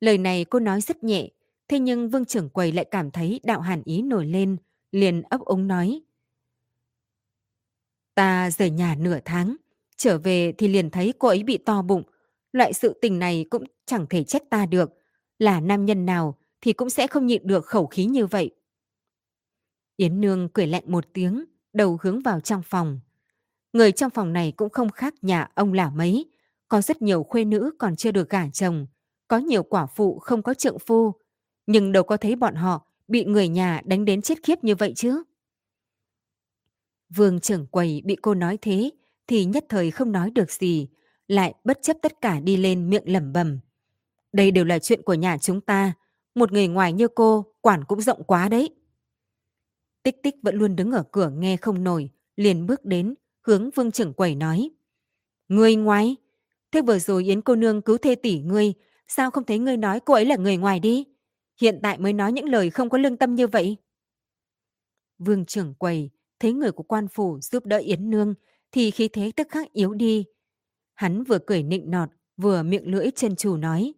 Lời này cô nói rất nhẹ, thế nhưng vương trưởng quầy lại cảm thấy đạo hàn ý nổi lên, liền ấp ống nói. Ta rời nhà nửa tháng, trở về thì liền thấy cô ấy bị to bụng. Loại sự tình này cũng chẳng thể trách ta được. Là nam nhân nào thì cũng sẽ không nhịn được khẩu khí như vậy. Yến Nương cười lạnh một tiếng, đầu hướng vào trong phòng. Người trong phòng này cũng không khác nhà ông là mấy. Có rất nhiều khuê nữ còn chưa được gả chồng. Có nhiều quả phụ không có trượng phu. Nhưng đâu có thấy bọn họ bị người nhà đánh đến chết khiếp như vậy chứ. Vương trưởng quầy bị cô nói thế thì nhất thời không nói được gì, lại bất chấp tất cả đi lên miệng lẩm bẩm. Đây đều là chuyện của nhà chúng ta, một người ngoài như cô quản cũng rộng quá đấy. Tích tích vẫn luôn đứng ở cửa nghe không nổi, liền bước đến, hướng vương trưởng quầy nói. Người ngoài? Thế vừa rồi Yến cô nương cứu thê tỷ ngươi, sao không thấy ngươi nói cô ấy là người ngoài đi? Hiện tại mới nói những lời không có lương tâm như vậy. Vương trưởng quầy thấy người của quan phủ giúp đỡ Yến Nương thì khí thế tức khắc yếu đi. Hắn vừa cười nịnh nọt, vừa miệng lưỡi chân chủ nói.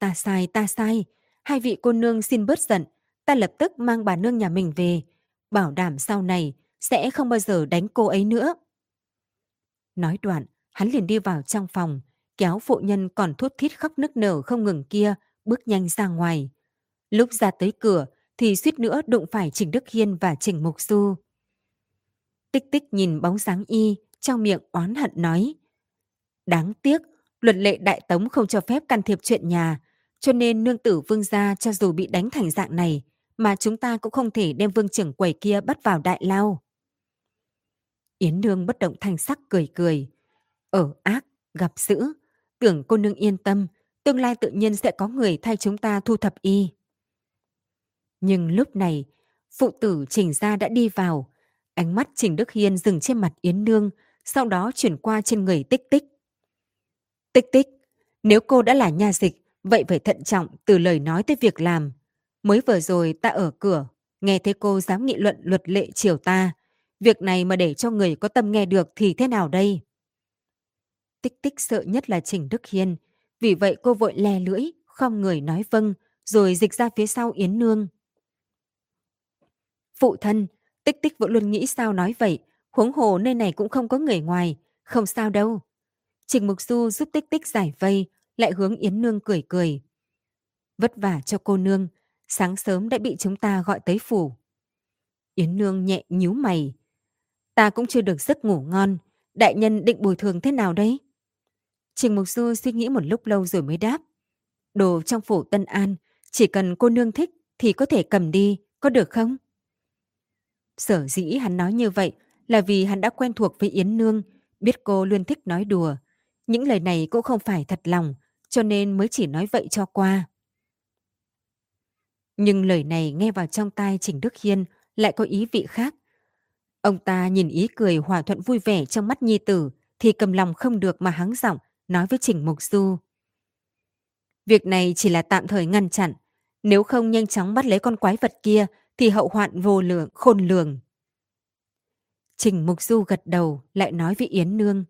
Ta sai, ta sai. Hai vị cô nương xin bớt giận. Ta lập tức mang bà nương nhà mình về. Bảo đảm sau này sẽ không bao giờ đánh cô ấy nữa. Nói đoạn, hắn liền đi vào trong phòng, kéo phụ nhân còn thút thít khóc nức nở không ngừng kia, bước nhanh ra ngoài. Lúc ra tới cửa thì suýt nữa đụng phải Trình Đức Hiên và Trình Mục Du. Tích tích nhìn bóng dáng y, trong miệng oán hận nói. Đáng tiếc, luật lệ đại tống không cho phép can thiệp chuyện nhà, cho nên nương tử vương gia cho dù bị đánh thành dạng này, mà chúng ta cũng không thể đem vương trưởng quầy kia bắt vào đại lao. Yến Nương bất động thanh sắc cười cười. Ở ác, gặp dữ, tưởng cô nương yên tâm, tương lai tự nhiên sẽ có người thay chúng ta thu thập y. Nhưng lúc này, phụ tử Trình Gia đã đi vào. Ánh mắt Trình Đức Hiên dừng trên mặt Yến Nương, sau đó chuyển qua trên người tích tích. Tích tích, nếu cô đã là nha dịch, vậy phải thận trọng từ lời nói tới việc làm. Mới vừa rồi ta ở cửa, nghe thấy cô dám nghị luận luật lệ chiều ta. Việc này mà để cho người có tâm nghe được thì thế nào đây? Tích tích sợ nhất là Trình Đức Hiên, vì vậy cô vội le lưỡi, không người nói vâng, rồi dịch ra phía sau Yến Nương. Phụ thân, tích tích vẫn luôn nghĩ sao nói vậy, huống hồ nơi này cũng không có người ngoài, không sao đâu. Trình Mục Du giúp tích tích giải vây, lại hướng Yến Nương cười cười. Vất vả cho cô nương, sáng sớm đã bị chúng ta gọi tới phủ. Yến Nương nhẹ nhíu mày. Ta cũng chưa được giấc ngủ ngon, đại nhân định bồi thường thế nào đấy? Trình Mục Du suy nghĩ một lúc lâu rồi mới đáp. Đồ trong phủ Tân An, chỉ cần cô nương thích thì có thể cầm đi, có được không? Sở dĩ hắn nói như vậy là vì hắn đã quen thuộc với Yến Nương, biết cô luôn thích nói đùa. Những lời này cũng không phải thật lòng, cho nên mới chỉ nói vậy cho qua. Nhưng lời này nghe vào trong tai Trình Đức Hiên lại có ý vị khác. Ông ta nhìn ý cười hòa thuận vui vẻ trong mắt nhi tử thì cầm lòng không được mà hắng giọng nói với Trình Mục Du. Việc này chỉ là tạm thời ngăn chặn, nếu không nhanh chóng bắt lấy con quái vật kia thì hậu hoạn vô lượng, khôn lường. Trình Mục Du gật đầu lại nói với Yến Nương.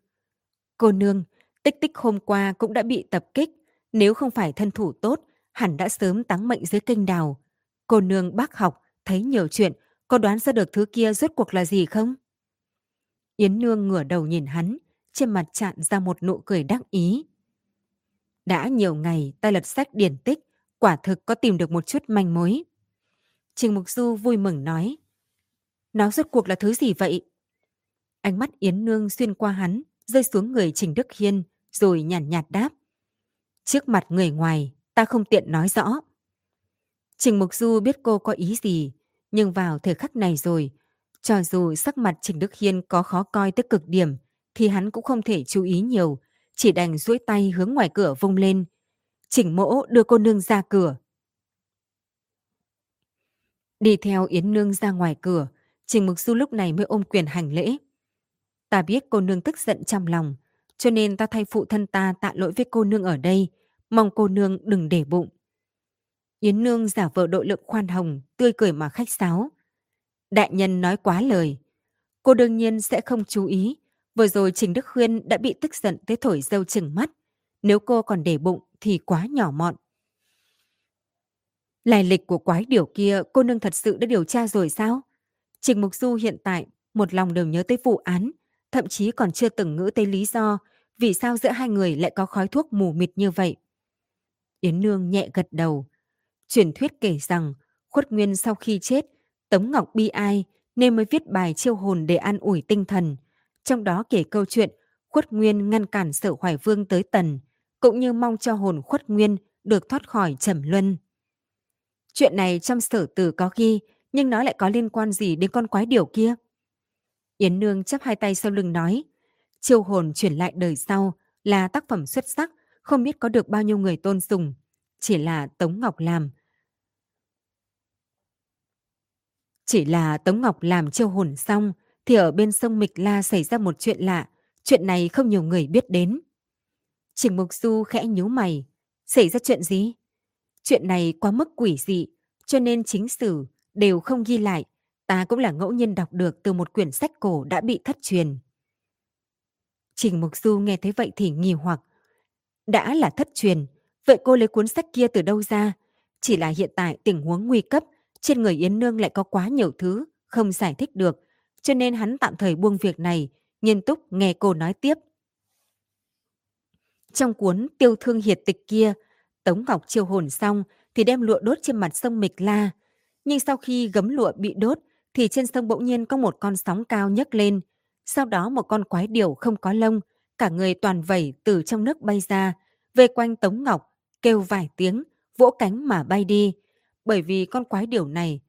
Cô Nương, tích tích hôm qua cũng đã bị tập kích, nếu không phải thân thủ tốt, hẳn đã sớm táng mệnh dưới kênh đào. Cô Nương bác học, thấy nhiều chuyện, có đoán ra được thứ kia rốt cuộc là gì không? Yến Nương ngửa đầu nhìn hắn, trên mặt chạm ra một nụ cười đắc ý. Đã nhiều ngày ta lật sách điển tích, quả thực có tìm được một chút manh mối. Trình Mục Du vui mừng nói. Nó rốt cuộc là thứ gì vậy? Ánh mắt Yến Nương xuyên qua hắn, rơi xuống người Trình Đức Hiên, rồi nhàn nhạt, nhạt đáp. Trước mặt người ngoài, ta không tiện nói rõ. Trình Mục Du biết cô có ý gì, nhưng vào thời khắc này rồi, cho dù sắc mặt Trình Đức Hiên có khó coi tới cực điểm, thì hắn cũng không thể chú ý nhiều, chỉ đành duỗi tay hướng ngoài cửa vung lên. Trình mỗ đưa cô nương ra cửa. Đi theo Yến Nương ra ngoài cửa, Trình Mục Du lúc này mới ôm quyền hành lễ. Ta biết cô nương tức giận trong lòng, cho nên ta thay phụ thân ta tạ lỗi với cô nương ở đây, mong cô nương đừng để bụng. Yến Nương giả vờ độ lượng khoan hồng, tươi cười mà khách sáo. Đại nhân nói quá lời. Cô đương nhiên sẽ không chú ý. Vừa rồi Trình Đức Khuyên đã bị tức giận tới thổi dâu chừng mắt. Nếu cô còn để bụng thì quá nhỏ mọn. Lai lịch của quái điều kia cô nương thật sự đã điều tra rồi sao? Trình Mục Du hiện tại một lòng đều nhớ tới vụ án, thậm chí còn chưa từng ngữ tới lý do vì sao giữa hai người lại có khói thuốc mù mịt như vậy. Yến Nương nhẹ gật đầu. Truyền thuyết kể rằng Khuất Nguyên sau khi chết, Tống Ngọc bi ai nên mới viết bài chiêu hồn để an ủi tinh thần. Trong đó kể câu chuyện Khuất Nguyên ngăn cản sở hoài vương tới tần, cũng như mong cho hồn Khuất Nguyên được thoát khỏi trầm luân. Chuyện này trong sở tử có ghi, nhưng nó lại có liên quan gì đến con quái điểu kia? Yến Nương chắp hai tay sau lưng nói, chiêu hồn chuyển lại đời sau là tác phẩm xuất sắc, không biết có được bao nhiêu người tôn sùng. Chỉ là Tống Ngọc làm. Chỉ là Tống Ngọc làm chiêu hồn xong thì ở bên sông Mịch La xảy ra một chuyện lạ, chuyện này không nhiều người biết đến. Trình Mục Du khẽ nhíu mày, xảy ra chuyện gì? Chuyện này quá mức quỷ dị, cho nên chính sử đều không ghi lại, ta cũng là ngẫu nhiên đọc được từ một quyển sách cổ đã bị thất truyền. Trình Mục Du nghe thấy vậy thì nghi hoặc. Đã là thất truyền, vậy cô lấy cuốn sách kia từ đâu ra? Chỉ là hiện tại tình huống nguy cấp, trên người Yến Nương lại có quá nhiều thứ, không giải thích được, cho nên hắn tạm thời buông việc này, nghiêm túc nghe cô nói tiếp. Trong cuốn tiêu thương hiệt tịch kia, Tống Ngọc chiêu hồn xong thì đem lụa đốt trên mặt sông Mịch La. Nhưng sau khi gấm lụa bị đốt thì trên sông bỗng nhiên có một con sóng cao nhấc lên. Sau đó một con quái điểu không có lông, cả người toàn vẩy từ trong nước bay ra, về quanh Tống Ngọc, kêu vài tiếng, vỗ cánh mà bay đi. Bởi vì con quái điểu này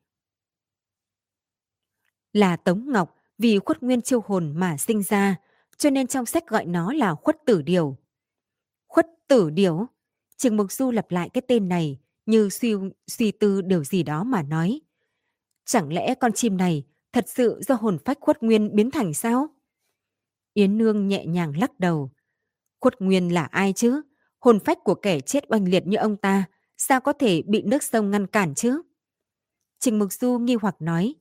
là Tống Ngọc vì khuất nguyên chiêu hồn mà sinh ra, cho nên trong sách gọi nó là khuất tử điểu. Khuất tử điểu? Trường Mục Du lặp lại cái tên này như suy, suy tư điều gì đó mà nói. Chẳng lẽ con chim này thật sự do hồn phách khuất nguyên biến thành sao? Yến Nương nhẹ nhàng lắc đầu. Khuất nguyên là ai chứ? Hồn phách của kẻ chết oanh liệt như ông ta, sao có thể bị nước sông ngăn cản chứ? Trình Mục Du nghi hoặc nói.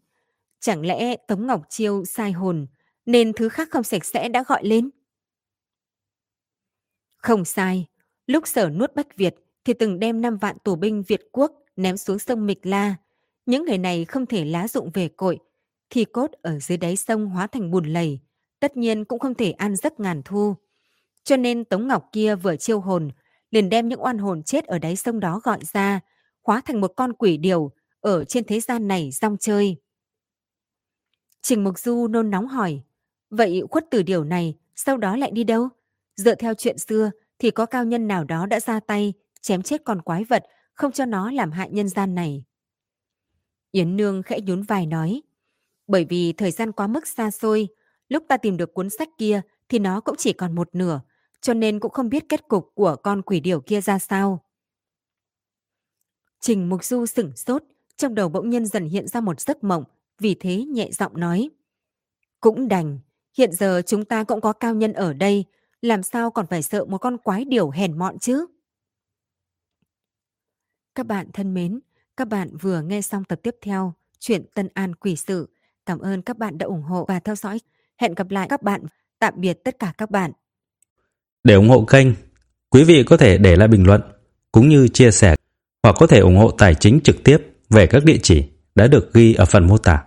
Chẳng lẽ Tống Ngọc Chiêu sai hồn, nên thứ khác không sạch sẽ đã gọi lên? Không sai, lúc sở nuốt Bách Việt thì từng đem 5 vạn tù binh Việt quốc ném xuống sông Mịch La. Những người này không thể lá dụng về cội, thì cốt ở dưới đáy sông hóa thành bùn lầy, tất nhiên cũng không thể an giấc ngàn thu. Cho nên Tống Ngọc kia vừa chiêu hồn, liền đem những oan hồn chết ở đáy sông đó gọi ra, hóa thành một con quỷ điều ở trên thế gian này rong chơi. Trình Mục Du nôn nóng hỏi, vậy khuất tử điều này sau đó lại đi đâu? Dựa theo chuyện xưa thì có cao nhân nào đó đã ra tay chém chết con quái vật không cho nó làm hại nhân gian này. Yến Nương khẽ nhún vai nói, bởi vì thời gian quá mức xa xôi, lúc ta tìm được cuốn sách kia thì nó cũng chỉ còn một nửa, cho nên cũng không biết kết cục của con quỷ điểu kia ra sao. Trình Mục Du sửng sốt, trong đầu bỗng nhiên dần hiện ra một giấc mộng, vì thế nhẹ giọng nói. Cũng đành, hiện giờ chúng ta cũng có cao nhân ở đây, làm sao còn phải sợ một con quái điểu hèn mọn chứ? Các bạn thân mến, các bạn vừa nghe xong tập tiếp theo chuyện Tân An Quỷ Sự. Cảm ơn các bạn đã ủng hộ và theo dõi. Hẹn gặp lại các bạn. Tạm biệt tất cả các bạn. Để ủng hộ kênh, quý vị có thể để lại bình luận cũng như chia sẻ hoặc có thể ủng hộ tài chính trực tiếp về các địa chỉ đã được ghi ở phần mô tả.